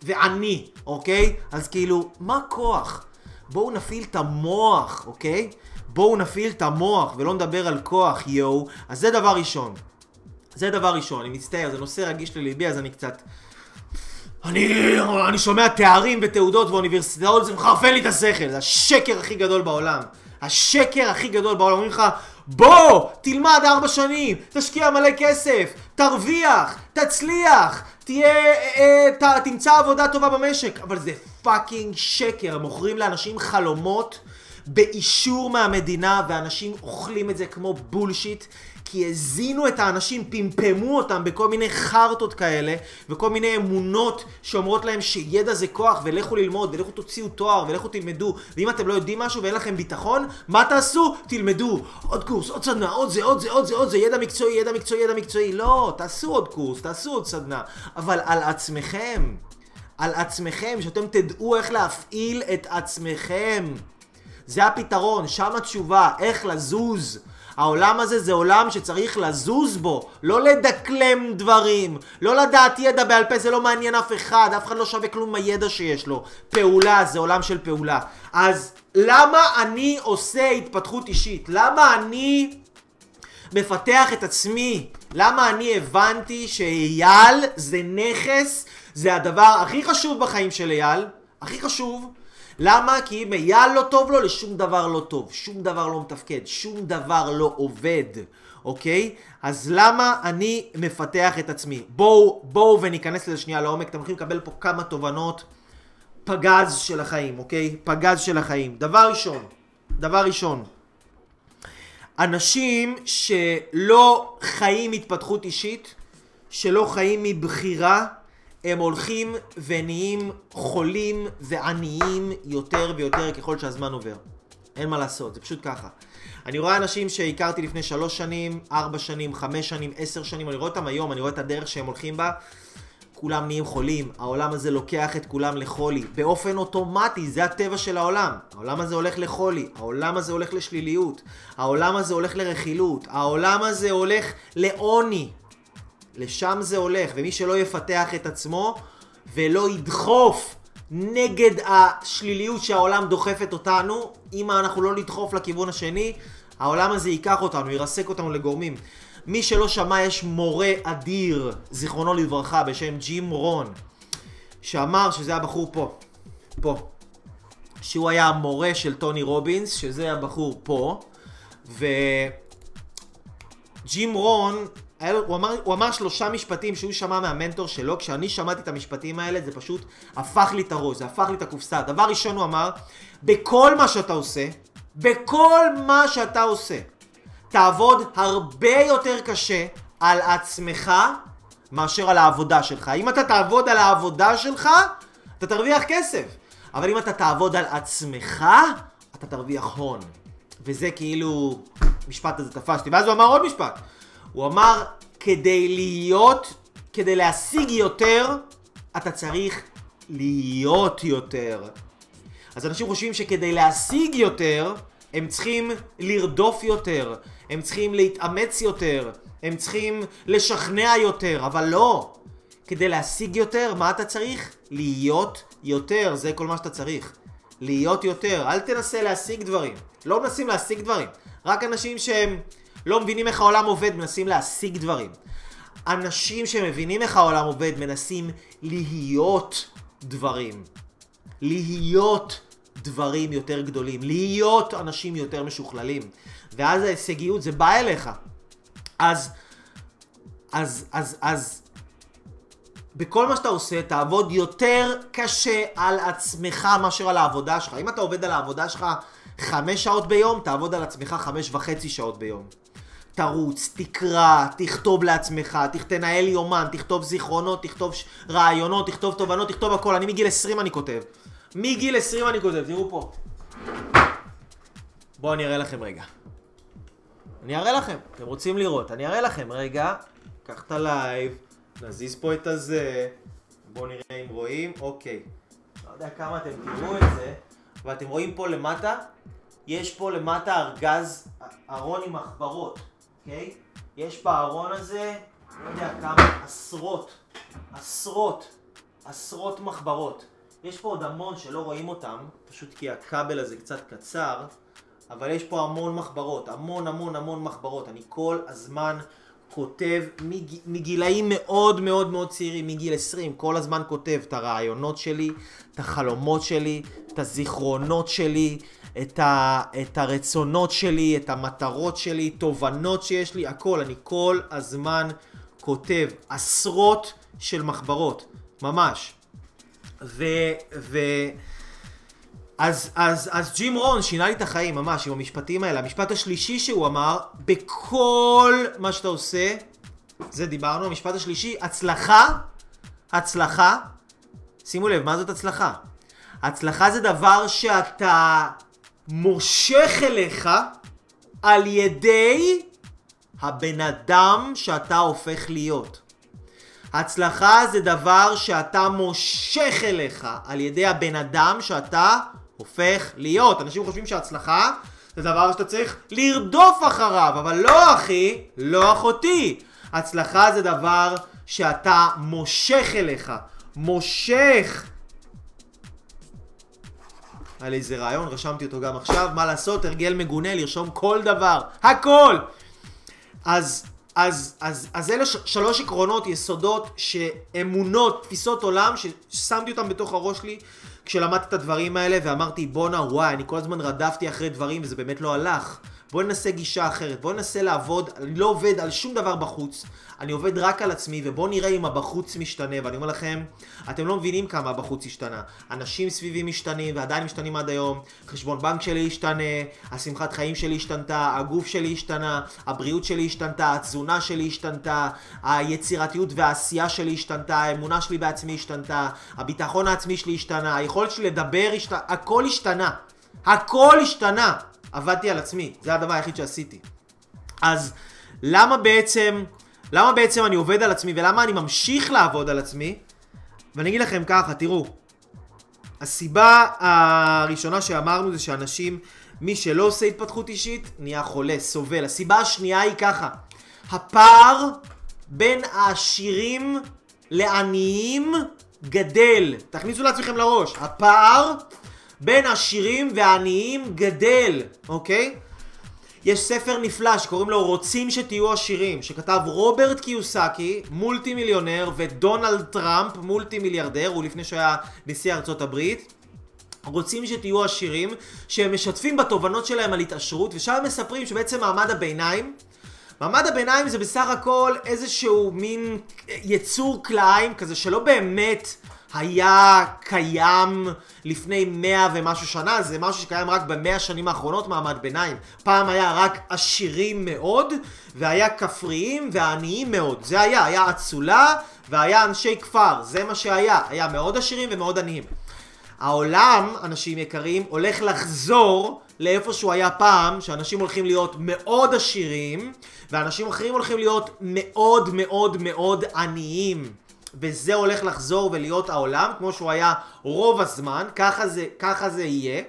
ועני, אוקיי? אז כאילו, מה כוח? בואו נפעיל את המוח, אוקיי? בואו נפעיל את המוח ולא נדבר על כוח, יואו. אז זה דבר ראשון. זה דבר ראשון, אני מצטער, זה נושא רגיש לליבי, אז אני קצת... אני, אני שומע תארים ותעודות ואוניברסיטאות, זה מחרפן לי את השכל, זה השקר הכי גדול בעולם. השקר הכי גדול בעולם, אומרים לך, בוא, תלמד ארבע שנים, תשקיע מלא כסף, תרוויח, תצליח, תהיה, אה, אה, ת, תמצא עבודה טובה במשק, אבל זה fucking שקר, מוכרים לאנשים חלומות באישור מהמדינה, ואנשים אוכלים את זה כמו bullshit, כי הזינו את האנשים, פמפמו אותם בכל מיני חרטות כאלה, וכל מיני אמונות שאומרות להם שידע זה כוח, ולכו ללמוד, ולכו תוציאו תואר, ולכו תלמדו, ואם אתם לא יודעים משהו ואין לכם ביטחון, מה תעשו? תלמדו. עוד קורס, עוד סדנה, עוד זה, עוד זה, עוד זה, עוד זה, ידע מקצועי, ידע מקצועי, ידע מקצועי. לא, תעשו עוד קורס, תעשו עוד סדנה, אבל על עצמכם. על עצמכם, שאתם תדעו איך להפעיל את עצמכם. זה הפתרון, שם התשובה, איך לזוז. העולם הזה זה עולם שצריך לזוז בו, לא לדקלם דברים, לא לדעת ידע בעל פה, זה לא מעניין אף אחד, אף אחד לא שווה כלום מהידע שיש לו. פעולה, זה עולם של פעולה. אז למה אני עושה התפתחות אישית? למה אני מפתח את עצמי? למה אני הבנתי שאייל זה נכס, זה הדבר הכי חשוב בחיים של אייל, הכי חשוב, למה? כי אם אייל לא טוב לו, לשום דבר לא טוב. שום דבר לא מתפקד, שום דבר לא עובד, אוקיי? אז למה אני מפתח את עצמי? בואו, בואו וניכנס לזה שנייה לעומק. אתם הולכים לקבל פה כמה תובנות. פגז של החיים, אוקיי? פגז של החיים. דבר ראשון, דבר ראשון. אנשים שלא חיים התפתחות אישית, שלא חיים מבחירה, הם הולכים ונהיים חולים ועניים יותר ויותר ככל שהזמן עובר. אין מה לעשות, זה פשוט ככה. אני רואה אנשים שהכרתי לפני שלוש שנים, ארבע שנים, חמש שנים, עשר שנים, אני רואה אותם היום, אני רואה את הדרך שהם הולכים בה, כולם נהיים חולים, העולם הזה לוקח את כולם לחולי, באופן אוטומטי, זה הטבע של העולם. העולם הזה הולך לחולי, העולם הזה הולך לשליליות, העולם הזה הולך לרכילות, העולם הזה הולך לעוני. לשם זה הולך, ומי שלא יפתח את עצמו ולא ידחוף נגד השליליות שהעולם דוחפת אותנו, אם אנחנו לא נדחוף לכיוון השני, העולם הזה ייקח אותנו, ירסק אותנו לגורמים. מי שלא שמע, יש מורה אדיר, זיכרונו לברכה, בשם ג'ים רון, שאמר שזה הבחור פה, פה, שהוא היה המורה של טוני רובינס, שזה הבחור פה, וג'ים רון היה הוא, אמר, הוא אמר שלושה משפטים שהוא שמע מהמנטור שלו, כשאני שמעתי את המשפטים האלה זה פשוט הפך לי את הראש, זה הפך לי את הקופסה. דבר ראשון הוא אמר, בכל מה שאתה עושה, בכל מה שאתה עושה, תעבוד הרבה יותר קשה על עצמך מאשר על העבודה שלך. אם אתה תעבוד על העבודה שלך, אתה תרוויח כסף. אבל אם אתה תעבוד על עצמך, אתה תרוויח הון. וזה כאילו, משפט הזה תפסתי. ואז הוא אמר עוד משפט. הוא אמר, כדי להיות, כדי להשיג יותר, אתה צריך להיות יותר. אז אנשים חושבים שכדי להשיג יותר, הם צריכים לרדוף יותר, הם צריכים להתאמץ יותר, הם צריכים לשכנע יותר, אבל לא. כדי להשיג יותר, מה אתה צריך? להיות יותר, זה כל מה שאתה צריך. להיות יותר, אל תנסה להשיג דברים. לא מנסים להשיג דברים. רק אנשים שהם לא מבינים איך העולם עובד, מנסים להשיג דברים. אנשים שמבינים איך העולם עובד, מנסים להיות דברים. להיות דברים יותר גדולים. להיות אנשים יותר משוכללים. ואז ההישגיות זה בא אליך. אז, אז, אז, אז, בכל מה שאתה עושה, תעבוד יותר קשה על עצמך מאשר על העבודה שלך. אם אתה עובד על העבודה שלך חמש שעות ביום, תעבוד על עצמך חמש וחצי שעות ביום. תרוץ, תקרא, תכתוב לעצמך, תנהל יומן, תכתוב זיכרונות, תכתוב רעיונות, תכתוב תובנות, תכתוב הכל. אני מגיל 20 אני כותב. מגיל 20 אני כותב, תראו פה. בואו אני אראה לכם רגע. אני אראה לכם, אתם רוצים לראות, אני אראה לכם רגע. קח את ה live, נזיז פה את הזה. בואו נראה אם רואים, אוקיי. לא יודע כמה אתם תראו את זה, אבל אתם רואים פה למטה, יש פה למטה ארגז, ארון עם מחברות. אוקיי? יש בארון הזה, לא יודע כמה, עשרות, עשרות, עשרות מחברות. יש פה עוד המון שלא רואים אותם, פשוט כי הכבל הזה קצת קצר, אבל יש פה המון מחברות, המון המון המון מחברות. אני כל הזמן כותב מג... מגילאים מאוד מאוד מאוד צעירים, מגיל 20, כל הזמן כותב את הרעיונות שלי, את החלומות שלי, את הזיכרונות שלי, את, ה, את הרצונות שלי, את המטרות שלי, תובנות שיש לי, הכל. אני כל הזמן כותב עשרות של מחברות, ממש. ו... ו... אז, אז, אז ג'ים רון שינה לי את החיים ממש עם המשפטים האלה. המשפט השלישי שהוא אמר, בכל מה שאתה עושה, זה דיברנו, המשפט השלישי, הצלחה, הצלחה, שימו לב, מה זאת הצלחה? הצלחה זה דבר שאתה מושך אליך על ידי הבן אדם שאתה הופך להיות. הצלחה זה דבר שאתה מושך אליך על ידי הבן אדם שאתה הופך להיות. אנשים חושבים שהצלחה זה דבר שאתה צריך לרדוף אחריו, אבל לא אחי, לא אחותי. הצלחה זה דבר שאתה מושך אליך. מושך. היה לי איזה רעיון, רשמתי אותו גם עכשיו, מה לעשות, הרגל מגונה, לרשום כל דבר, הכל! אז, אז, אז, אז אלה שלוש עקרונות, יסודות, שאמונות, תפיסות עולם, ששמתי אותם בתוך הראש שלי כשלמדתי את הדברים האלה, ואמרתי, בואנה, וואי, אני כל הזמן רדפתי אחרי דברים, וזה באמת לא הלך. בואו ננסה גישה אחרת, בואו ננסה לעבוד, אני לא עובד על שום דבר בחוץ, אני עובד רק על עצמי, ובואו נראה אם הבחוץ משתנה, ואני אומר לכם, אתם לא מבינים כמה הבחוץ השתנה. אנשים סביבי משתנים, ועדיין משתנים עד היום, חשבון בנק שלי השתנה, השמחת חיים שלי השתנתה, הגוף שלי השתנה, הבריאות שלי השתנתה, התזונה שלי השתנתה, היצירתיות והעשייה שלי השתנתה, האמונה שלי בעצמי השתנתה, הביטחון העצמי שלי השתנה, היכולת שלי לדבר השתנה, הכל השתנה. הכל השתנה. עבדתי על עצמי, זה הדבר היחיד שעשיתי. אז למה בעצם, למה בעצם אני עובד על עצמי ולמה אני ממשיך לעבוד על עצמי? ואני אגיד לכם ככה, תראו, הסיבה הראשונה שאמרנו זה שאנשים, מי שלא עושה התפתחות אישית, נהיה חולה, סובל. הסיבה השנייה היא ככה, הפער בין העשירים לעניים גדל. תכניסו לעצמכם לראש, הפער בין עשירים ועניים גדל, אוקיי? יש ספר נפלא שקוראים לו רוצים שתהיו עשירים, שכתב רוברט קיוסקי, מולטי מיליונר, ודונלד טראמפ, מולטי מיליארדר, הוא לפני שהיה נשיא ארצות הברית. רוצים שתהיו עשירים, שהם משתפים בתובנות שלהם על התעשרות, ושם הם מספרים שבעצם מעמד הביניים, מעמד הביניים זה בסך הכל איזשהו מין יצור כלאיים כזה שלא באמת היה קיים לפני מאה ומשהו שנה, זה משהו שקיים רק במאה השנים האחרונות, מעמד ביניים. פעם היה רק עשירים מאוד, והיה כפריים ועניים מאוד. זה היה, היה אצולה והיה אנשי כפר, זה מה שהיה. היה מאוד עשירים ומאוד עניים. העולם, אנשים יקרים, הולך לחזור לאיפה שהוא היה פעם, שאנשים הולכים להיות מאוד עשירים, ואנשים אחרים הולכים להיות מאוד מאוד מאוד עניים. וזה הולך לחזור ולהיות העולם, כמו שהוא היה רוב הזמן, ככה זה, ככה זה יהיה.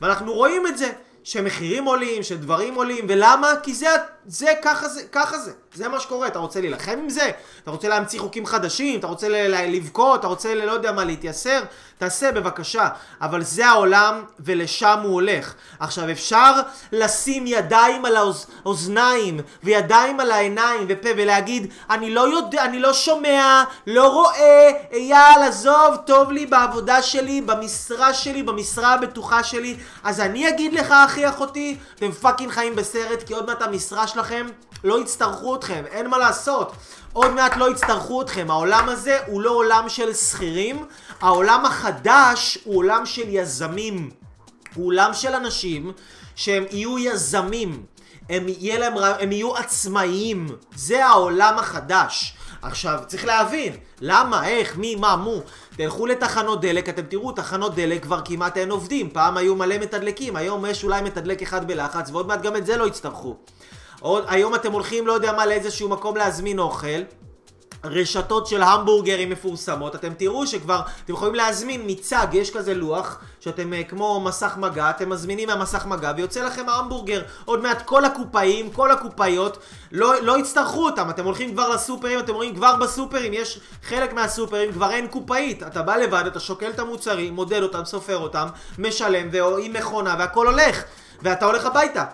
ואנחנו רואים את זה, שמחירים עולים, שדברים עולים, ולמה? כי זה, זה, ככה זה, ככה זה. זה מה שקורה, אתה רוצה להילחם עם זה? אתה רוצה להמציא חוקים חדשים? אתה רוצה לבכות? אתה רוצה ל- לא יודע מה, להתייסר? תעשה בבקשה. אבל זה העולם, ולשם הוא הולך. עכשיו, אפשר לשים ידיים על האוזניים, וידיים על העיניים, ופה, ולהגיד, אני לא יודע, אני לא שומע, לא רואה, אייל, עזוב, טוב לי בעבודה שלי, במשרה שלי, במשרה הבטוחה שלי, אז אני אגיד לך, אחי, אחותי, אתם פאקינג חיים בסרט, כי עוד מעט המשרה שלכם לא יצטרכו אתכם, אין מה לעשות. עוד מעט לא יצטרכו אתכם. העולם הזה הוא לא עולם של שכירים, העולם החדש הוא עולם של יזמים. הוא עולם של אנשים שהם יהיו יזמים. הם, יהיה להם, הם יהיו עצמאיים. זה העולם החדש. עכשיו, צריך להבין, למה, איך, מי, מה, מו. תלכו לתחנות דלק, אתם תראו, תחנות דלק כבר כמעט אין עובדים. פעם היו מלא מתדלקים, היום יש אולי מתדלק אחד בלחץ, ועוד מעט גם את זה לא יצטרכו. עוד, היום אתם הולכים, לא יודע מה, לאיזשהו מקום להזמין אוכל. רשתות של המבורגרים מפורסמות, אתם תראו שכבר, אתם יכולים להזמין מצג, יש כזה לוח, שאתם uh, כמו מסך מגע, אתם מזמינים מהמסך מגע ויוצא לכם ההמבורגר. עוד מעט כל הקופאים, כל הקופאיות, לא, לא יצטרכו אותם, אתם הולכים כבר לסופרים, אתם רואים כבר בסופרים, יש חלק מהסופרים, כבר אין קופאית. אתה בא לבד, אתה שוקל את המוצרים, מודד אותם, סופר אותם, משלם, ועם מכונה, והכל הולך. ואתה הולך הביתה.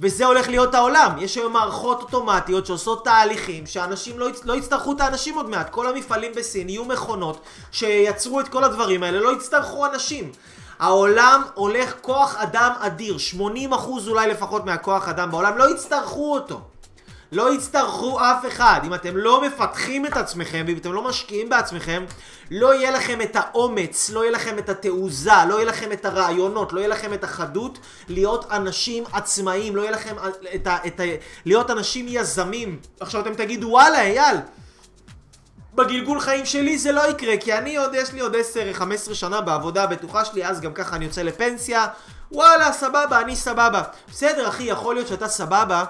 וזה הולך להיות העולם. יש היום מערכות אוטומטיות שעושות תהליכים שאנשים לא. לא יצטרכו את האנשים עוד מעט. כל המפעלים בסין יהיו מכונות שייצרו את כל הדברים האלה, לא יצטרכו אנשים. העולם הולך כוח אדם אדיר, 80% אולי לפחות מהכוח אדם בעולם, לא יצטרכו אותו. לא יצטרכו אף אחד. אם אתם לא מפתחים את עצמכם, ואם אתם לא משקיעים בעצמכם, לא יהיה לכם את האומץ, לא יהיה לכם את התעוזה, לא יהיה לכם את הרעיונות, לא יהיה לכם את החדות להיות אנשים עצמאיים, לא יהיה לכם את ה... את ה להיות אנשים יזמים. עכשיו אתם תגידו, וואלה, אייל, בגלגול חיים שלי זה לא יקרה, כי אני עוד, יש לי עוד 10-15 שנה בעבודה הבטוחה שלי, אז גם ככה אני יוצא לפנסיה. וואלה, סבבה, אני סבבה. בסדר, אחי, יכול להיות שאתה סבבה,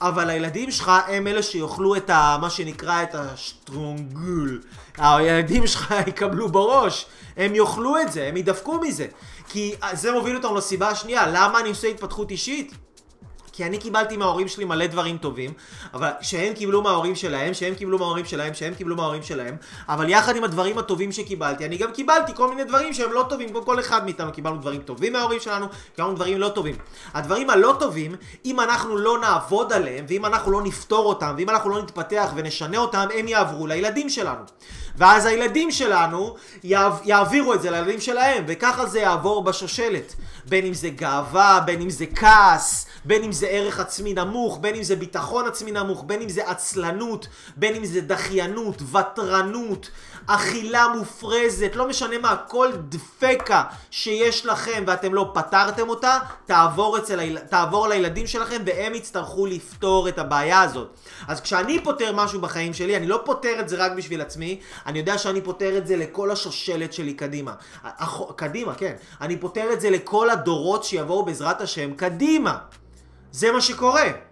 אבל הילדים שלך הם אלה שיאכלו את ה... מה שנקרא את השטרונגול. הילדים שלך יקבלו בראש, הם יאכלו את זה, הם ידפקו מזה. כי זה מוביל אותנו לסיבה השנייה, למה אני עושה התפתחות אישית? כי אני קיבלתי מההורים שלי מלא דברים טובים, אבל שהם קיבלו מההורים שלהם, שהם קיבלו מההורים שלהם, שהם קיבלו מההורים שלהם, אבל יחד עם הדברים הטובים שקיבלתי, אני גם קיבלתי כל מיני דברים שהם לא טובים, כמו כל אחד מאיתנו קיבלנו דברים טובים מההורים שלנו, קיבלנו דברים לא טובים. הדברים הלא טובים, אם אנחנו לא נעבוד עליהם, ואם אנחנו לא נפתור אותם, ואם אנחנו לא נתפתח ונשנה אותם, הם יעברו לילדים שלנו. ואז הילדים שלנו יעבירו את זה לילדים שלהם, וככה זה יעבור בשושלת. בין אם זה גאווה, בין אם זה כעס, בין אם זה ערך עצמי נמוך, בין אם זה ביטחון עצמי נמוך, בין אם זה עצלנות, בין אם זה דחיינות, ותרנות, אכילה מופרזת, לא משנה מה, כל דפקה שיש לכם ואתם לא פתרתם אותה, תעבור, אצל, תעבור לילדים שלכם והם יצטרכו לפתור את הבעיה הזאת. אז כשאני פותר משהו בחיים שלי, אני לא פותר את זה רק בשביל עצמי, אני יודע שאני פותר את זה לכל השושלת שלי קדימה. אח... קדימה, כן. אני פותר את זה לכל הדורות שיבואו בעזרת השם קדימה. זה מה שקורה.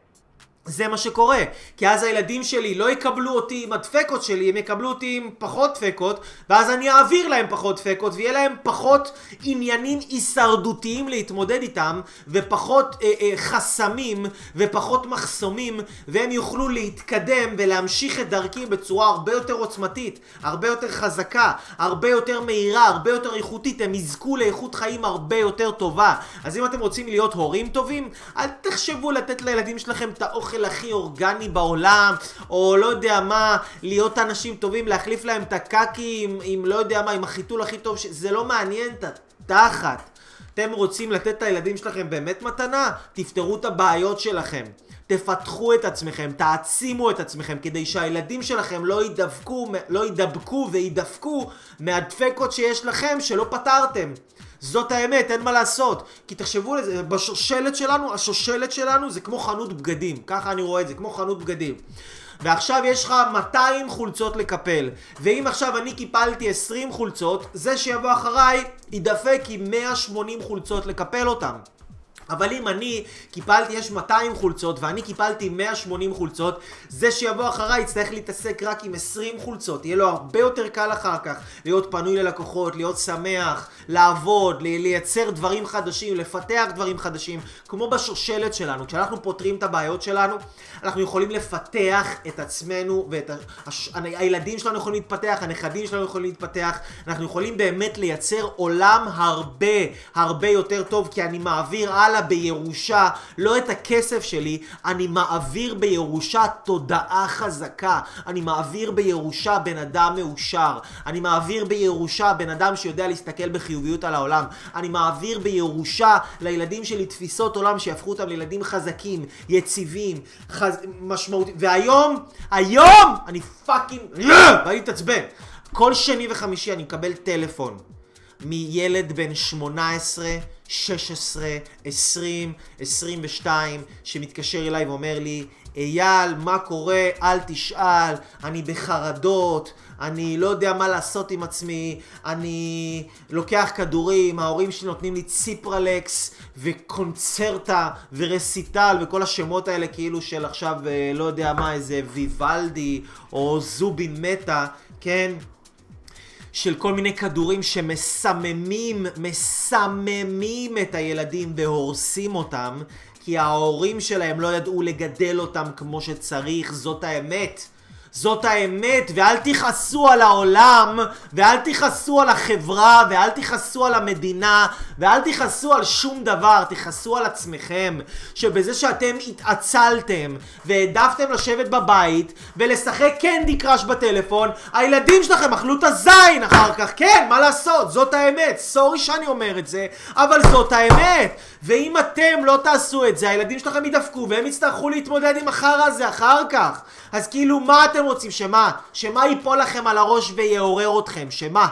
זה מה שקורה. כי אז הילדים שלי לא יקבלו אותי עם הדפקות שלי, הם יקבלו אותי עם פחות דפקות, ואז אני אעביר להם פחות דפקות, ויהיה להם פחות עניינים הישרדותיים להתמודד איתם, ופחות אה, אה, חסמים, ופחות מחסומים, והם יוכלו להתקדם ולהמשיך את דרכי בצורה הרבה יותר עוצמתית, הרבה יותר חזקה, הרבה יותר מהירה, הרבה יותר איכותית, הם יזכו לאיכות חיים הרבה יותר טובה. אז אם אתם רוצים להיות הורים טובים, אל תחשבו לתת לילדים שלכם את האוכל האוכל הכי אורגני בעולם, או לא יודע מה, להיות אנשים טובים, להחליף להם את הקקי עם, עם לא יודע מה, עם החיתול הכי טוב, ש... זה לא מעניין את התחת. אתם רוצים לתת את הילדים שלכם באמת מתנה? תפתרו את הבעיות שלכם. תפתחו את עצמכם, תעצימו את עצמכם, כדי שהילדים שלכם לא ידבקו, לא ידבקו וידפקו מהדפקות שיש לכם שלא פתרתם. זאת האמת, אין מה לעשות. כי תחשבו על זה, בשושלת שלנו, השושלת שלנו זה כמו חנות בגדים. ככה אני רואה את זה, כמו חנות בגדים. ועכשיו יש לך 200 חולצות לקפל. ואם עכשיו אני קיפלתי 20 חולצות, זה שיבוא אחריי ידפק עם 180 חולצות לקפל אותם. אבל אם אני קיפלתי, יש 200 חולצות ואני קיפלתי 180 חולצות, זה שיבוא אחריי יצטרך להתעסק רק עם 20 חולצות. יהיה לו הרבה יותר קל אחר כך להיות פנוי ללקוחות, להיות שמח, לעבוד, לייצר דברים חדשים, לפתח דברים חדשים, כמו בשושלת שלנו. כשאנחנו פותרים את הבעיות שלנו, אנחנו יכולים לפתח את עצמנו ואת הש... הילדים שלנו יכולים להתפתח, הנכדים שלנו יכולים להתפתח. אנחנו יכולים באמת לייצר עולם הרבה הרבה יותר טוב, כי אני מעביר הלאה הלאה בירושה, לא את הכסף שלי, אני מעביר בירושה תודעה חזקה. אני מעביר בירושה בן אדם מאושר. אני מעביר בירושה בן אדם שיודע להסתכל בחיוביות על העולם. אני מעביר בירושה לילדים שלי תפיסות עולם שיהפכו אותם לילדים חזקים, יציבים, חז... משמעותיים. והיום, היום, אני פאקינג... ואני מתעצבן. כל שני וחמישי אני מקבל טלפון מילד בן 18 16, 20, 22, שמתקשר אליי ואומר לי, אייל, מה קורה? אל תשאל, אני בחרדות, אני לא יודע מה לעשות עם עצמי, אני לוקח כדורים, ההורים שלי נותנים לי ציפרלקס וקונצרטה ורסיטל וכל השמות האלה כאילו של עכשיו אה, לא יודע מה, איזה ויוולדי או זובין מתה, כן? של כל מיני כדורים שמסממים, מסממים את הילדים והורסים אותם כי ההורים שלהם לא ידעו לגדל אותם כמו שצריך, זאת האמת. זאת האמת, ואל תכעסו על העולם, ואל תכעסו על החברה, ואל תכעסו על המדינה, ואל תכעסו על שום דבר, תכעסו על עצמכם, שבזה שאתם התעצלתם, והעדפתם לשבת בבית, ולשחק קנדי קראש בטלפון, הילדים שלכם אכלו את הזין אחר כך, כן, מה לעשות, זאת האמת, סורי שאני אומר את זה, אבל זאת האמת, ואם אתם לא תעשו את זה, הילדים שלכם ידפקו, והם יצטרכו להתמודד עם החרא הזה אחר כך. אז כאילו, מה אתם רוצים? שמה? שמה ייפול לכם על הראש ויעורר אתכם? שמה?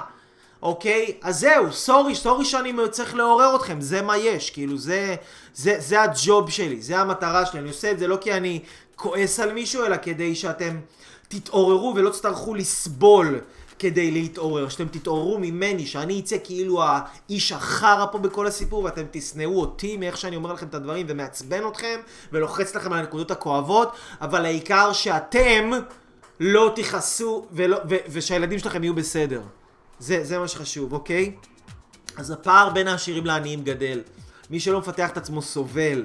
אוקיי? אז זהו, סורי, סורי שאני צריך לעורר אתכם, זה מה יש, כאילו זה, זה, זה הג'וב שלי, זה המטרה שלי, אני עושה את זה לא כי אני כועס על מישהו, אלא כדי שאתם תתעוררו ולא תצטרכו לסבול, כדי להתעורר, שאתם תתעוררו ממני, שאני אצא כאילו האיש החרא פה בכל הסיפור, ואתם תשנאו אותי מאיך שאני אומר לכם את הדברים, ומעצבן אתכם, ולוחץ לכם על הנקודות הכואבות, אבל העיקר שאתם לא תכעסו, ושהילדים שלכם יהיו בסדר. זה, זה מה שחשוב, אוקיי? אז הפער בין העשירים לעניים גדל. מי שלא מפתח את עצמו סובל.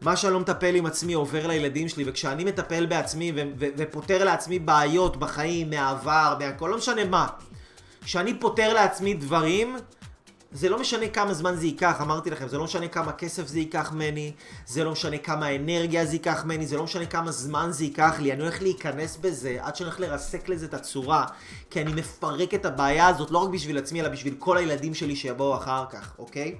מה שאני לא מטפל עם עצמי עובר לילדים שלי, וכשאני מטפל בעצמי ו- ו- ופותר לעצמי בעיות בחיים, מהעבר, מהכל, לא משנה מה. כשאני פותר לעצמי דברים, זה לא משנה כמה זמן זה ייקח, אמרתי לכם, זה לא משנה כמה כסף זה ייקח ממני, זה לא משנה כמה אנרגיה זה ייקח ממני, זה לא משנה כמה זמן זה ייקח לי, אני הולך להיכנס בזה עד שאני הולך לרסק לזה את הצורה, כי אני מפרק את הבעיה הזאת לא רק בשביל עצמי, אלא בשביל כל הילדים שלי שיבואו אחר כך, אוקיי?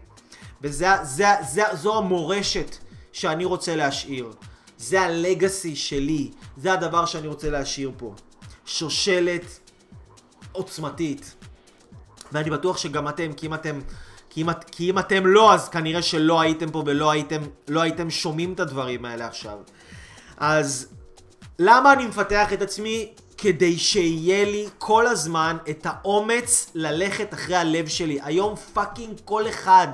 וזו המורשת שאני רוצה להשאיר. זה הלגאסי שלי, זה הדבר שאני רוצה להשאיר פה. שושלת עוצמתית. ואני בטוח שגם אתם, כי אם אתם, כי אם, כי אם אתם לא, אז כנראה שלא הייתם פה ולא הייתם, לא הייתם שומעים את הדברים האלה עכשיו. אז למה אני מפתח את עצמי? כדי שיהיה לי כל הזמן את האומץ ללכת אחרי הלב שלי. היום fucking כל אחד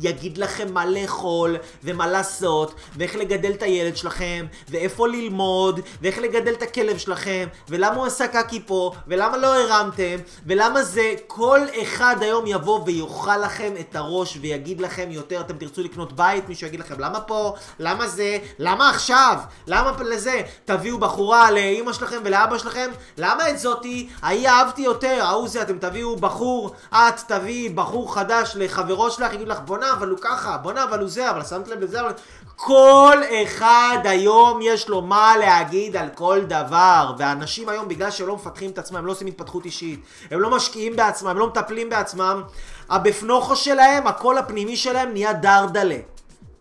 יגיד לכם מה לאכול ומה לעשות ואיך לגדל את הילד שלכם ואיפה ללמוד ואיך לגדל את הכלב שלכם ולמה הוא עשה קקי פה ולמה לא הרמתם ולמה זה כל אחד היום יבוא ויאכל לכם את הראש ויגיד לכם יותר. אתם תרצו לקנות בית מישהו יגיד לכם למה פה? למה זה? למה עכשיו? למה לזה? תביאו בחורה לאימא שלכם ולאבא שלכם. למה את זאתי? ההיא אהבתי יותר ההוא זה אתם תביאו בחור את תביאי בחור חדש לחברו שלך יגידו לך בואנה אבל הוא ככה, בואנה, אבל הוא זה, אבל שמת לב לזה, אבל... כל אחד היום יש לו מה להגיד על כל דבר, ואנשים היום בגלל שהם לא מפתחים את עצמם, הם לא עושים התפתחות אישית, הם לא משקיעים בעצמם, הם לא מטפלים בעצמם, הבפנוכו שלהם, הקול הפנימי שלהם נהיה דרדלה.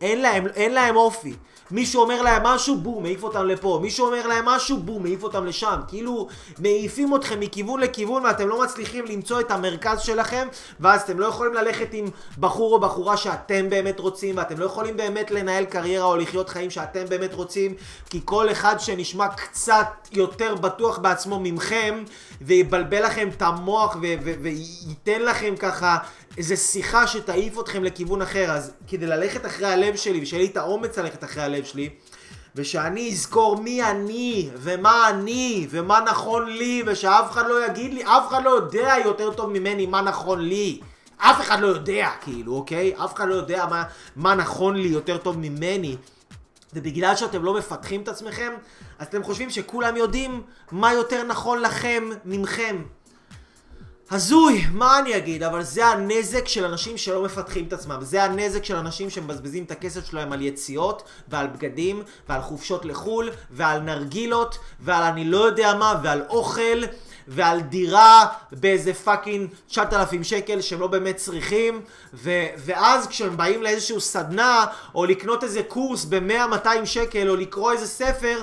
אין להם, אין להם אופי. מישהו אומר להם משהו, בום, מעיף אותם לפה. מישהו אומר להם משהו, בום, מעיף אותם לשם. כאילו, מעיפים אתכם מכיוון לכיוון ואתם לא מצליחים למצוא את המרכז שלכם, ואז אתם לא יכולים ללכת עם בחור או בחורה שאתם באמת רוצים, ואתם לא יכולים באמת לנהל קריירה או לחיות חיים שאתם באמת רוצים, כי כל אחד שנשמע קצת יותר בטוח בעצמו ממכם, ויבלבל לכם את המוח וייתן לכם ככה איזה שיחה שתעיף אתכם לכיוון אחר, אז כדי ללכת אחרי הלב שלי, ושיהיה לי את האומץ ללכת אחרי הלב שלי, ושאני אזכור מי אני, ומה אני, ומה נכון לי, ושאף אחד לא יגיד לי, אף אחד לא יודע יותר טוב ממני מה נכון לי. אף אחד לא יודע, כאילו, אוקיי? אף אחד לא יודע מה, מה נכון לי יותר טוב ממני. ובגלל שאתם לא מפתחים את עצמכם, אז אתם חושבים שכולם יודעים מה יותר נכון לכם ממכם. הזוי, מה אני אגיד, אבל זה הנזק של אנשים שלא מפתחים את עצמם. זה הנזק של אנשים שמבזבזים את הכסף שלהם על יציאות, ועל בגדים, ועל חופשות לחו"ל, ועל נרגילות, ועל אני לא יודע מה, ועל אוכל, ועל דירה באיזה fucking 9,000 שקל שהם לא באמת צריכים, ו- ואז כשהם באים לאיזשהו סדנה, או לקנות איזה קורס ב-100-200 שקל, או לקרוא איזה ספר,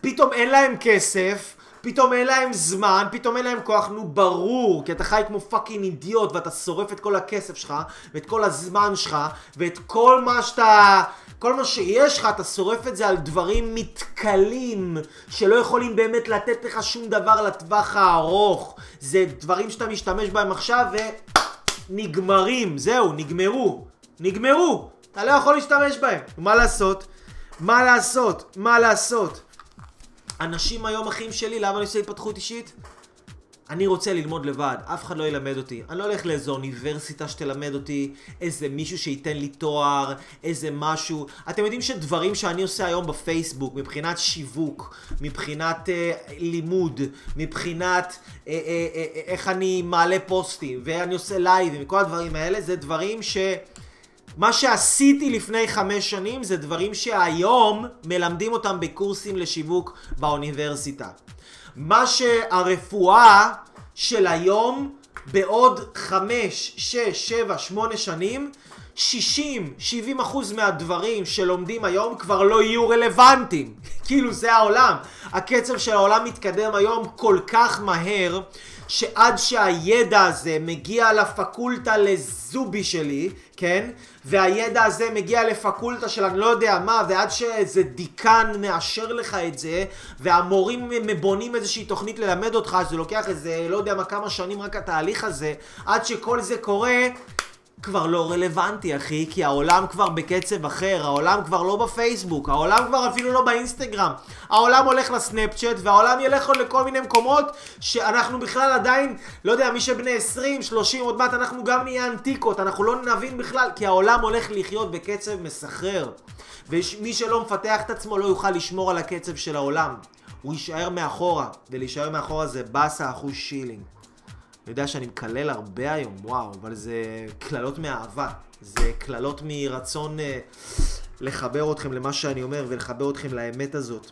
פתאום אין להם כסף. פתאום אין להם זמן, פתאום אין להם כוח, נו ברור, כי אתה חי כמו פאקינג אידיוט ואתה שורף את כל הכסף שלך, ואת כל הזמן שלך, ואת כל מה שאתה... כל מה שיש לך, אתה שורף את זה על דברים מתכלים, שלא יכולים באמת לתת לך שום דבר לטווח הארוך. זה דברים שאתה משתמש בהם עכשיו ונגמרים, זהו, נגמרו. נגמרו. אתה לא יכול להשתמש בהם. מה לעשות? מה לעשות? מה לעשות? אנשים היום אחים שלי, למה אני עושה התפתחות אישית? אני רוצה ללמוד לבד, אף אחד לא ילמד אותי. אני לא הולך לאיזו אוניברסיטה שתלמד אותי, איזה מישהו שייתן לי תואר, איזה משהו. אתם יודעים שדברים שאני עושה היום בפייסבוק, מבחינת שיווק, מבחינת אה, לימוד, מבחינת אה, אה, אה, איך אני מעלה פוסטים, ואני עושה לייבים, וכל הדברים האלה, זה דברים ש... מה שעשיתי לפני חמש שנים זה דברים שהיום מלמדים אותם בקורסים לשיווק באוניברסיטה. מה שהרפואה של היום בעוד חמש, שש, שבע, שמונה שנים 60-70 אחוז מהדברים שלומדים היום כבר לא יהיו רלוונטיים. כאילו זה העולם. הקצב של העולם מתקדם היום כל כך מהר, שעד שהידע הזה מגיע לפקולטה לזובי שלי, כן? והידע הזה מגיע לפקולטה של אני לא יודע מה, ועד שאיזה דיקן מאשר לך את זה, והמורים בונים איזושהי תוכנית ללמד אותך, זה לוקח איזה, לא יודע מה, כמה שנים רק התהליך הזה, עד שכל זה קורה, כבר לא רלוונטי, אחי, כי העולם כבר בקצב אחר, העולם כבר לא בפייסבוק, העולם כבר אפילו לא באינסטגרם. העולם הולך לסנאפצ'אט, והעולם ילך עוד לכל מיני מקומות שאנחנו בכלל עדיין, לא יודע, מי שבני 20, 30, עוד מעט אנחנו גם נהיה אנטיקות, אנחנו לא נבין בכלל, כי העולם הולך לחיות בקצב מסחרר. ומי שלא מפתח את עצמו לא יוכל לשמור על הקצב של העולם. הוא יישאר מאחורה, ולהישאר מאחורה זה באסה אחוז שילינג. אני יודע שאני מקלל הרבה היום, וואו, אבל זה קללות מאהבה. זה קללות מרצון אה, לחבר אתכם למה שאני אומר ולחבר אתכם לאמת הזאת.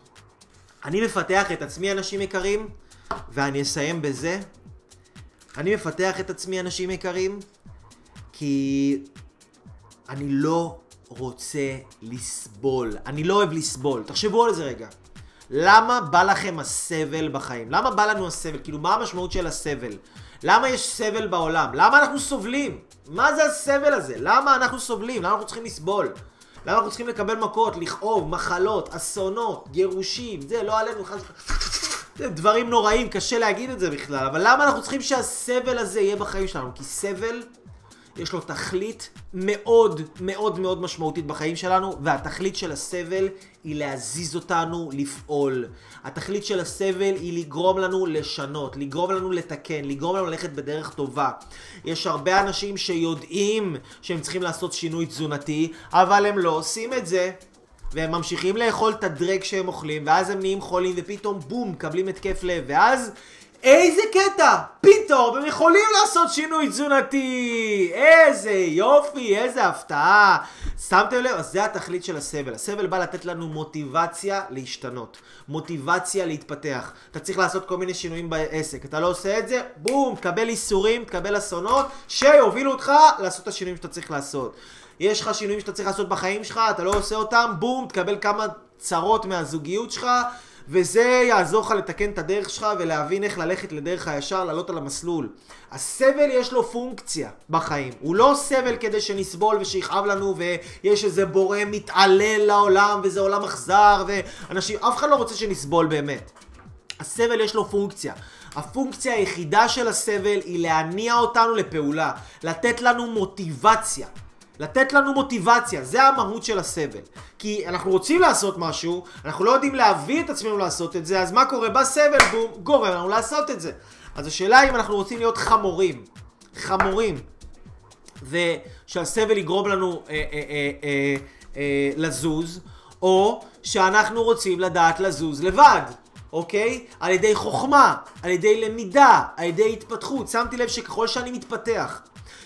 אני מפתח את עצמי, אנשים יקרים, ואני אסיים בזה. אני מפתח את עצמי, אנשים יקרים, כי אני לא רוצה לסבול. אני לא אוהב לסבול. תחשבו על זה רגע. למה בא לכם הסבל בחיים? למה בא לנו הסבל? כאילו, מה המשמעות של הסבל? למה יש סבל בעולם? למה אנחנו סובלים? מה זה הסבל הזה? למה אנחנו סובלים? למה אנחנו צריכים לסבול? למה אנחנו צריכים לקבל מכות, לכאוב, מחלות, אסונות, גירושים, זה לא עלינו, חס... זה דברים נוראים, קשה להגיד את זה בכלל, אבל למה אנחנו צריכים שהסבל הזה יהיה בחיים שלנו? כי סבל יש לו תכלית מאוד מאוד מאוד משמעותית בחיים שלנו, והתכלית של הסבל היא להזיז אותנו לפעול. התכלית של הסבל היא לגרום לנו לשנות, לגרום לנו לתקן, לגרום לנו ללכת בדרך טובה. יש הרבה אנשים שיודעים שהם צריכים לעשות שינוי תזונתי, אבל הם לא עושים את זה. והם ממשיכים לאכול את הדרג שהם אוכלים, ואז הם נהיים חולים, ופתאום בום, מקבלים התקף לב, ואז איזה קטע! פתאום הם יכולים לעשות שינוי תזונתי! איזה יופי, איזה הפתעה! שמתם לב? אז זה התכלית של הסבל. הסבל בא לתת לנו מוטיבציה להשתנות. מוטיבציה להתפתח. אתה צריך לעשות כל מיני שינויים בעסק. אתה לא עושה את זה, בום, תקבל איסורים, תקבל אסונות, שיובילו אותך לעשות את השינויים שאתה צריך לעשות. יש לך שינויים שאתה צריך לעשות בחיים שלך, אתה לא עושה אותם, בום, תקבל כמה צרות מהזוגיות שלך. וזה יעזור לך לתקן את הדרך שלך ולהבין איך ללכת לדרך הישר, לעלות על המסלול. הסבל יש לו פונקציה בחיים. הוא לא סבל כדי שנסבול ושיכאב לנו ויש איזה בורא מתעלל לעולם וזה עולם אכזר ואנשים, אף אחד לא רוצה שנסבול באמת. הסבל יש לו פונקציה. הפונקציה היחידה של הסבל היא להניע אותנו לפעולה, לתת לנו מוטיבציה. לתת לנו מוטיבציה, זה המהות של הסבל. כי אנחנו רוצים לעשות משהו, אנחנו לא יודעים להביא את עצמנו לעשות את זה, אז מה קורה? בא סבל והוא גורם לנו לעשות את זה. אז השאלה היא אם אנחנו רוצים להיות חמורים. חמורים. ושהסבל יגרום לנו אה, אה, אה, אה, אה, לזוז, או שאנחנו רוצים לדעת לזוז לבד. אוקיי? על ידי חוכמה, על ידי למידה, על ידי התפתחות. שמתי לב שככל שאני מתפתח,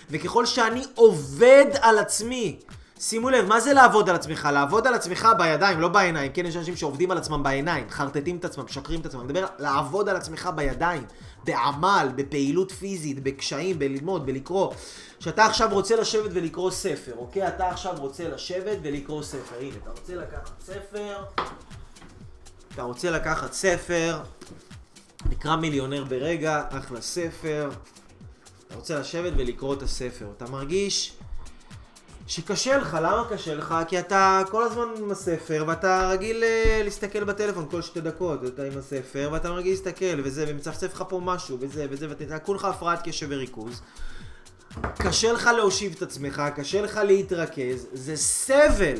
וככל שאני עובד על עצמי, שימו לב, מה זה לעבוד על עצמך? לעבוד על עצמך בידיים, לא בעיניים. כן, יש אנשים שעובדים על עצמם בעיניים, חרטטים את עצמם, משקרים את עצמם. אני מדבר לעבוד על עצמך בידיים, בעמל, בפעילות פיזית, בקשיים, בללמוד, בלקרוא. שאתה עכשיו רוצה לשבת ולקרוא ספר, אוקיי? אתה עכשיו רוצה לשבת ולקרוא ספר. הנה, אתה רוצה לקחת ספר, אתה רוצה לקחת ספר, נקרא מיליונר ברגע, אחלה ספר. אתה רוצה לשבת ולקרוא את הספר. אתה מרגיש שקשה לך, למה קשה לך? כי אתה כל הזמן עם הספר, ואתה רגיל uh, להסתכל בטלפון כל שתי דקות, אתה עם הספר, ואתה רגיל להסתכל, וזה, ומצפצף לך פה משהו, וזה, וזה, ואתה כולך הפרעת קשב וריכוז. קשה לך להושיב את עצמך, קשה לך להתרכז, זה סבל.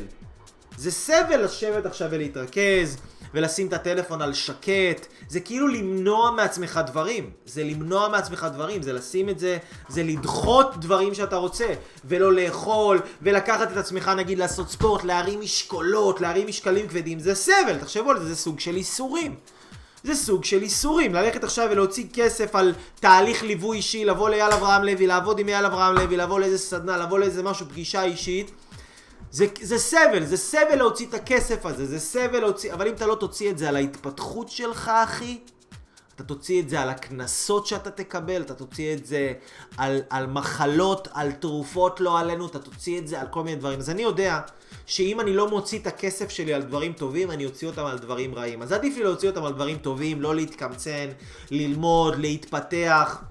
זה סבל לשבת עכשיו ולהתרכז. ולשים את הטלפון על שקט, זה כאילו למנוע מעצמך דברים. זה למנוע מעצמך דברים, זה לשים את זה, זה לדחות דברים שאתה רוצה, ולא לאכול, ולקחת את עצמך נגיד לעשות ספורט, להרים משקולות, להרים משקלים כבדים, זה סבל, תחשבו על זה, זה סוג של איסורים. זה סוג של איסורים, ללכת עכשיו ולהוציא כסף על תהליך ליווי אישי, לבוא לאייל אברהם לוי, לעבוד עם אייל אברהם לוי, לבוא לאיזה סדנה, לבוא לאיזה משהו, פגישה אישית. זה, זה סבל, זה סבל להוציא את הכסף הזה, זה סבל להוציא, אבל אם אתה לא תוציא את זה על ההתפתחות שלך, אחי, אתה תוציא את זה על הקנסות שאתה תקבל, אתה תוציא את זה על, על מחלות, על תרופות לא עלינו, אתה תוציא את זה על כל מיני דברים. אז אני יודע שאם אני לא מוציא את הכסף שלי על דברים טובים, אני אוציא אותם על דברים רעים. אז עדיף לי להוציא אותם על דברים טובים, לא להתקמצן, ללמוד, להתפתח.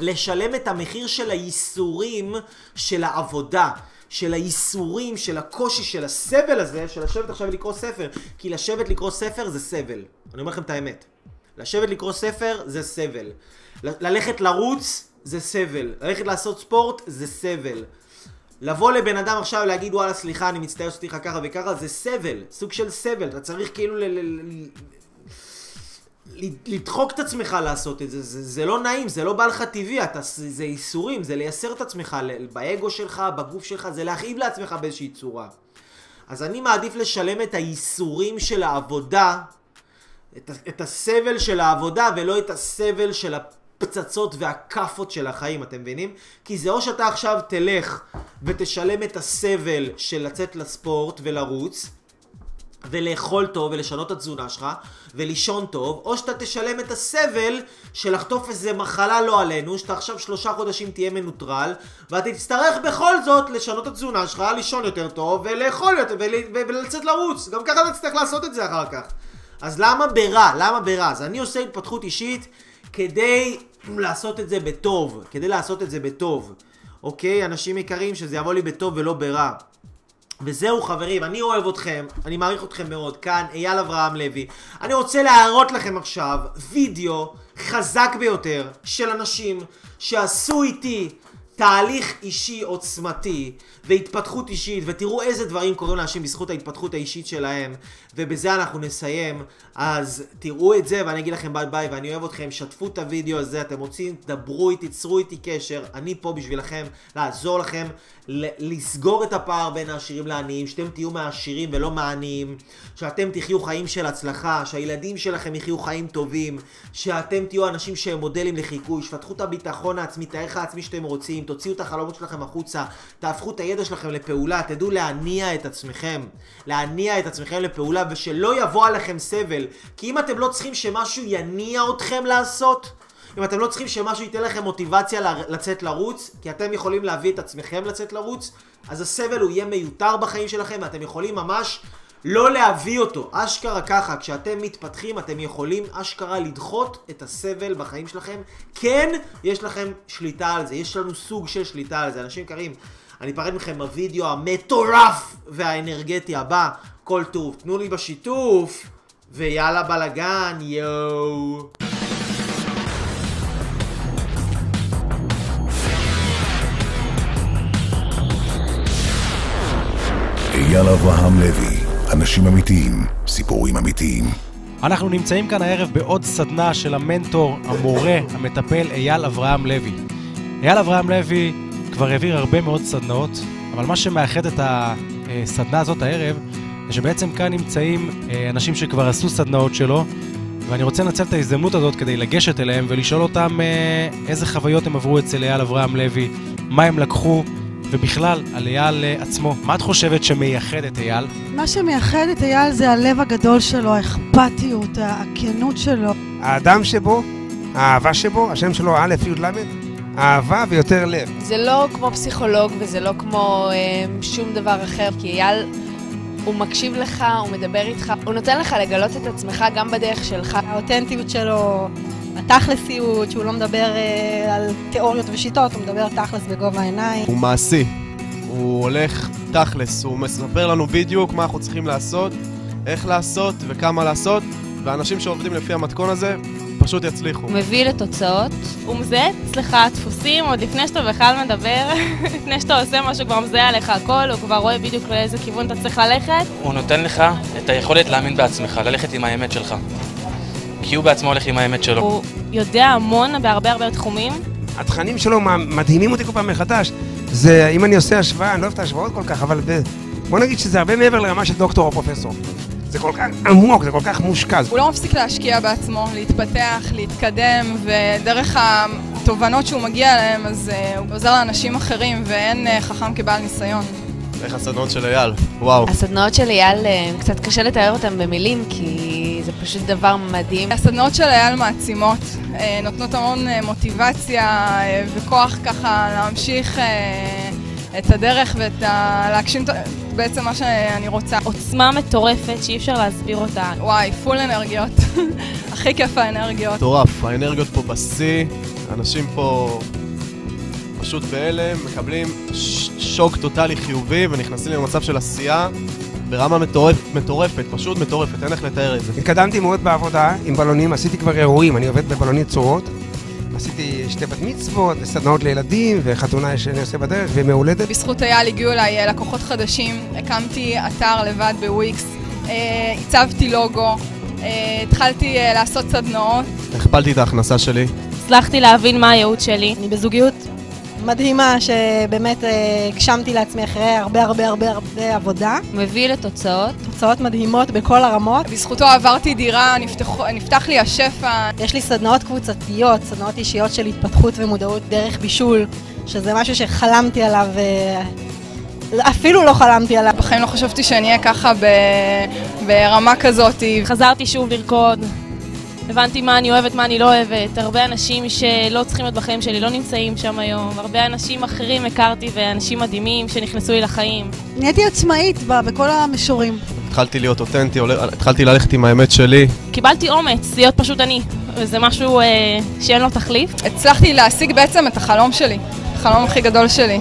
לשלם את המחיר של הייסורים של העבודה, של הייסורים, של הקושי, של הסבל הזה, של לשבת עכשיו ולקרוא ספר. כי לשבת לקרוא ספר זה סבל. אני אומר לכם את האמת. לשבת לקרוא ספר זה סבל. ללכת לרוץ זה סבל. ללכת לעשות ספורט זה סבל. לבוא לבן אדם עכשיו ולהגיד וואלה סליחה אני מצטער לך ככה וככה זה סבל, סוג של סבל, אתה צריך כאילו ל- ל- ל- לדחוק את עצמך לעשות את זה, זה, זה לא נעים, זה לא בא לך טבעי, אתה, זה ייסורים, זה לייסר את עצמך באגו שלך, בגוף שלך, זה להכאיב לעצמך באיזושהי צורה. אז אני מעדיף לשלם את הייסורים של העבודה, את, את הסבל של העבודה, ולא את הסבל של הפצצות והכאפות של החיים, אתם מבינים? כי זה או שאתה עכשיו תלך ותשלם את הסבל של לצאת לספורט ולרוץ, ולאכול טוב ולשנות את התזונה שלך ולישון טוב, או שאתה תשלם את הסבל של לחטוף איזה מחלה לא עלינו, שאתה עכשיו שלושה חודשים תהיה מנוטרל, ואתה תצטרך בכל זאת לשנות את התזונה שלך, לישון יותר טוב ולאכול יותר ול, ולצאת לרוץ. גם ככה אתה תצטרך לעשות את זה אחר כך. אז למה ברע? למה ברע? אז אני עושה התפתחות אישית כדי לעשות את זה בטוב, כדי לעשות את זה בטוב. אוקיי, אנשים יקרים, שזה יבוא לי בטוב ולא ברע. וזהו חברים, אני אוהב אתכם, אני מעריך אתכם מאוד, כאן אייל אברהם לוי. אני רוצה להראות לכם עכשיו וידאו חזק ביותר של אנשים שעשו איתי תהליך אישי עוצמתי והתפתחות אישית ותראו איזה דברים קורים לאנשים בזכות ההתפתחות האישית שלהם ובזה אנחנו נסיים. אז תראו את זה ואני אגיד לכם ביי ביי ואני אוהב אתכם שתפו את הוידאו הזה אתם רוצים דברו איתי צרו איתי קשר אני פה בשבילכם לעזור לכם לסגור את הפער בין העשירים לעניים שאתם תהיו מהעשירים ולא מהעניים שאתם תחיו חיים של הצלחה שהילדים שלכם יחיו חיים טובים שאתם תהיו אנשים שהם מודלים לחיקוי שפתחו את הביטחון העצמי את הערך העצמי שאתם רוצים תוציאו את החלומות שלכם החוצה תהפכו את הידע שלכם לפעולה תדעו להניע את עצמכם להניע את עצמכם לפעולה ושלא יבוא עליכם סבל. כי אם אתם לא צריכים שמשהו יניע אתכם לעשות, אם אתם לא צריכים שמשהו ייתן לכם מוטיבציה לצאת לרוץ, כי אתם יכולים להביא את עצמכם לצאת לרוץ, אז הסבל הוא יהיה מיותר בחיים שלכם, ואתם יכולים ממש לא להביא אותו. אשכרה ככה, כשאתם מתפתחים, אתם יכולים אשכרה לדחות את הסבל בחיים שלכם. כן, יש לכם שליטה על זה, יש לנו סוג של שליטה על זה. אנשים יקרים, אני אפרד מכם בווידאו המטורף והאנרגטי הבא. כל טוב. תנו לי בשיתוף, ויאללה בלאגן, יואו. אייל אברהם לוי, אנשים אמיתיים, סיפורים אמיתיים. אנחנו נמצאים כאן הערב בעוד סדנה של המנטור, המורה, המטפל אייל אברהם לוי. אייל אברהם לוי כבר העביר הרבה מאוד סדנאות, אבל מה שמאחד את הסדנה הזאת הערב שבעצם כאן נמצאים אה, אנשים שכבר עשו סדנאות שלו, ואני רוצה לנצל את ההזדמנות הזאת כדי לגשת אליהם ולשאול אותם אה, איזה חוויות הם עברו אצל אייל אברהם לוי, מה הם לקחו, ובכלל, על אייל אה, עצמו. מה את חושבת שמייחד את אייל? מה שמייחד את אייל זה הלב הגדול שלו, האכפתיות, הכנות שלו. האדם שבו, האהבה שבו, השם שלו א' י' ל', אהבה ויותר לב. זה לא כמו פסיכולוג וזה לא כמו אה, שום דבר אחר, כי אייל... הוא מקשיב לך, הוא מדבר איתך, הוא נותן לך לגלות את עצמך גם בדרך שלך. האותנטיות שלו, התכלסיות, שהוא לא מדבר אה, על תיאוריות ושיטות, הוא מדבר תכלס בגובה העיניים. הוא מעשי, הוא הולך תכלס, הוא מספר לנו בדיוק מה אנחנו צריכים לעשות, איך לעשות וכמה לעשות, ואנשים שעובדים לפי המתכון הזה, פשוט יצליחו. הוא מביא לתוצאות. הוא מזהה אצלך דפוסים עוד לפני שאתה בכלל מדבר, לפני שאתה עושה משהו, כבר מזהה עליך הכל, הוא כבר רואה בדיוק לאיזה כיוון אתה צריך ללכת. הוא נותן לך את היכולת להאמין בעצמך, ללכת עם האמת שלך. כי הוא בעצמו הולך עם האמת שלו. הוא יודע המון בהרבה הרבה תחומים. התכנים שלו מדהימים אותי כל פעם מחדש. זה, אם אני עושה השוואה, אני לא אוהב את ההשוואות כל כך, אבל בוא נגיד שזה הרבה מעבר לרמה של דוקטור או פרופסור. זה כל כך עמוק, זה כל כך מושקע. הוא לא מפסיק להשקיע בעצמו, להתפתח, להתקדם, ודרך התובנות שהוא מגיע אליהן, אז uh, הוא עוזר לאנשים אחרים, ואין uh, חכם כבעל ניסיון. איך הסדנאות של אייל? וואו. הסדנאות של אייל, uh, קצת קשה לתאר אותן במילים, כי זה פשוט דבר מדהים. הסדנאות של אייל מעצימות, אה, נותנות המון אה, מוטיבציה אה, וכוח ככה להמשיך את הדרך ואת ה... להגשים בעצם מה שאני רוצה. עוצמה מטורפת שאי אפשר להסביר אותה. וואי, פול אנרגיות. הכי כיף האנרגיות. מטורף, האנרגיות פה בשיא, אנשים פה פשוט בהלם, מקבלים ש- שוק טוטאלי חיובי ונכנסים למצב של עשייה ברמה מטורפ, מטורפת, פשוט מטורפת, אין איך לתאר את זה. התקדמתי מאוד בעבודה עם בלונים, עשיתי כבר אירועים, אני עובד בבלונים צורות. עשיתי שתי בת מצוות, וסדנאות לילדים, וחתונה שאני עושה בדרך, ומהולדת. בזכות אייל הגיעו אליי אה, לקוחות חדשים, הקמתי אתר לבד בוויקס, אה, הצבתי לוגו, אה, התחלתי אה, לעשות סדנאות. הכפלתי את ההכנסה שלי. הצלחתי להבין מה הייעוד שלי. אני בזוגיות מדהימה שבאמת אה, הגשמתי לעצמי אחרי הרבה הרבה הרבה הרבה עבודה. מביא לתוצאות. תוצאות מדהימות בכל הרמות. בזכותו עברתי דירה, נפתח, נפתח לי השפע. יש לי סדנאות קבוצתיות, סדנאות אישיות של התפתחות ומודעות דרך בישול, שזה משהו שחלמתי עליו, אה, אפילו לא חלמתי עליו. בחיים לא חשבתי שאני אהיה ככה ב, ברמה כזאת. חזרתי שוב לרקוד. הבנתי מה אני אוהבת, מה אני לא אוהבת. הרבה אנשים שלא צריכים להיות בחיים שלי לא נמצאים שם היום. הרבה אנשים אחרים הכרתי ואנשים מדהימים שנכנסו לי לחיים. נהייתי עצמאית ב- בכל המישורים. התחלתי להיות אותנטי, התחלתי ללכת עם האמת שלי. קיבלתי אומץ להיות פשוט אני, וזה משהו אה, שאין לו תחליף. הצלחתי להשיג בעצם את החלום שלי, החלום הכי גדול שלי.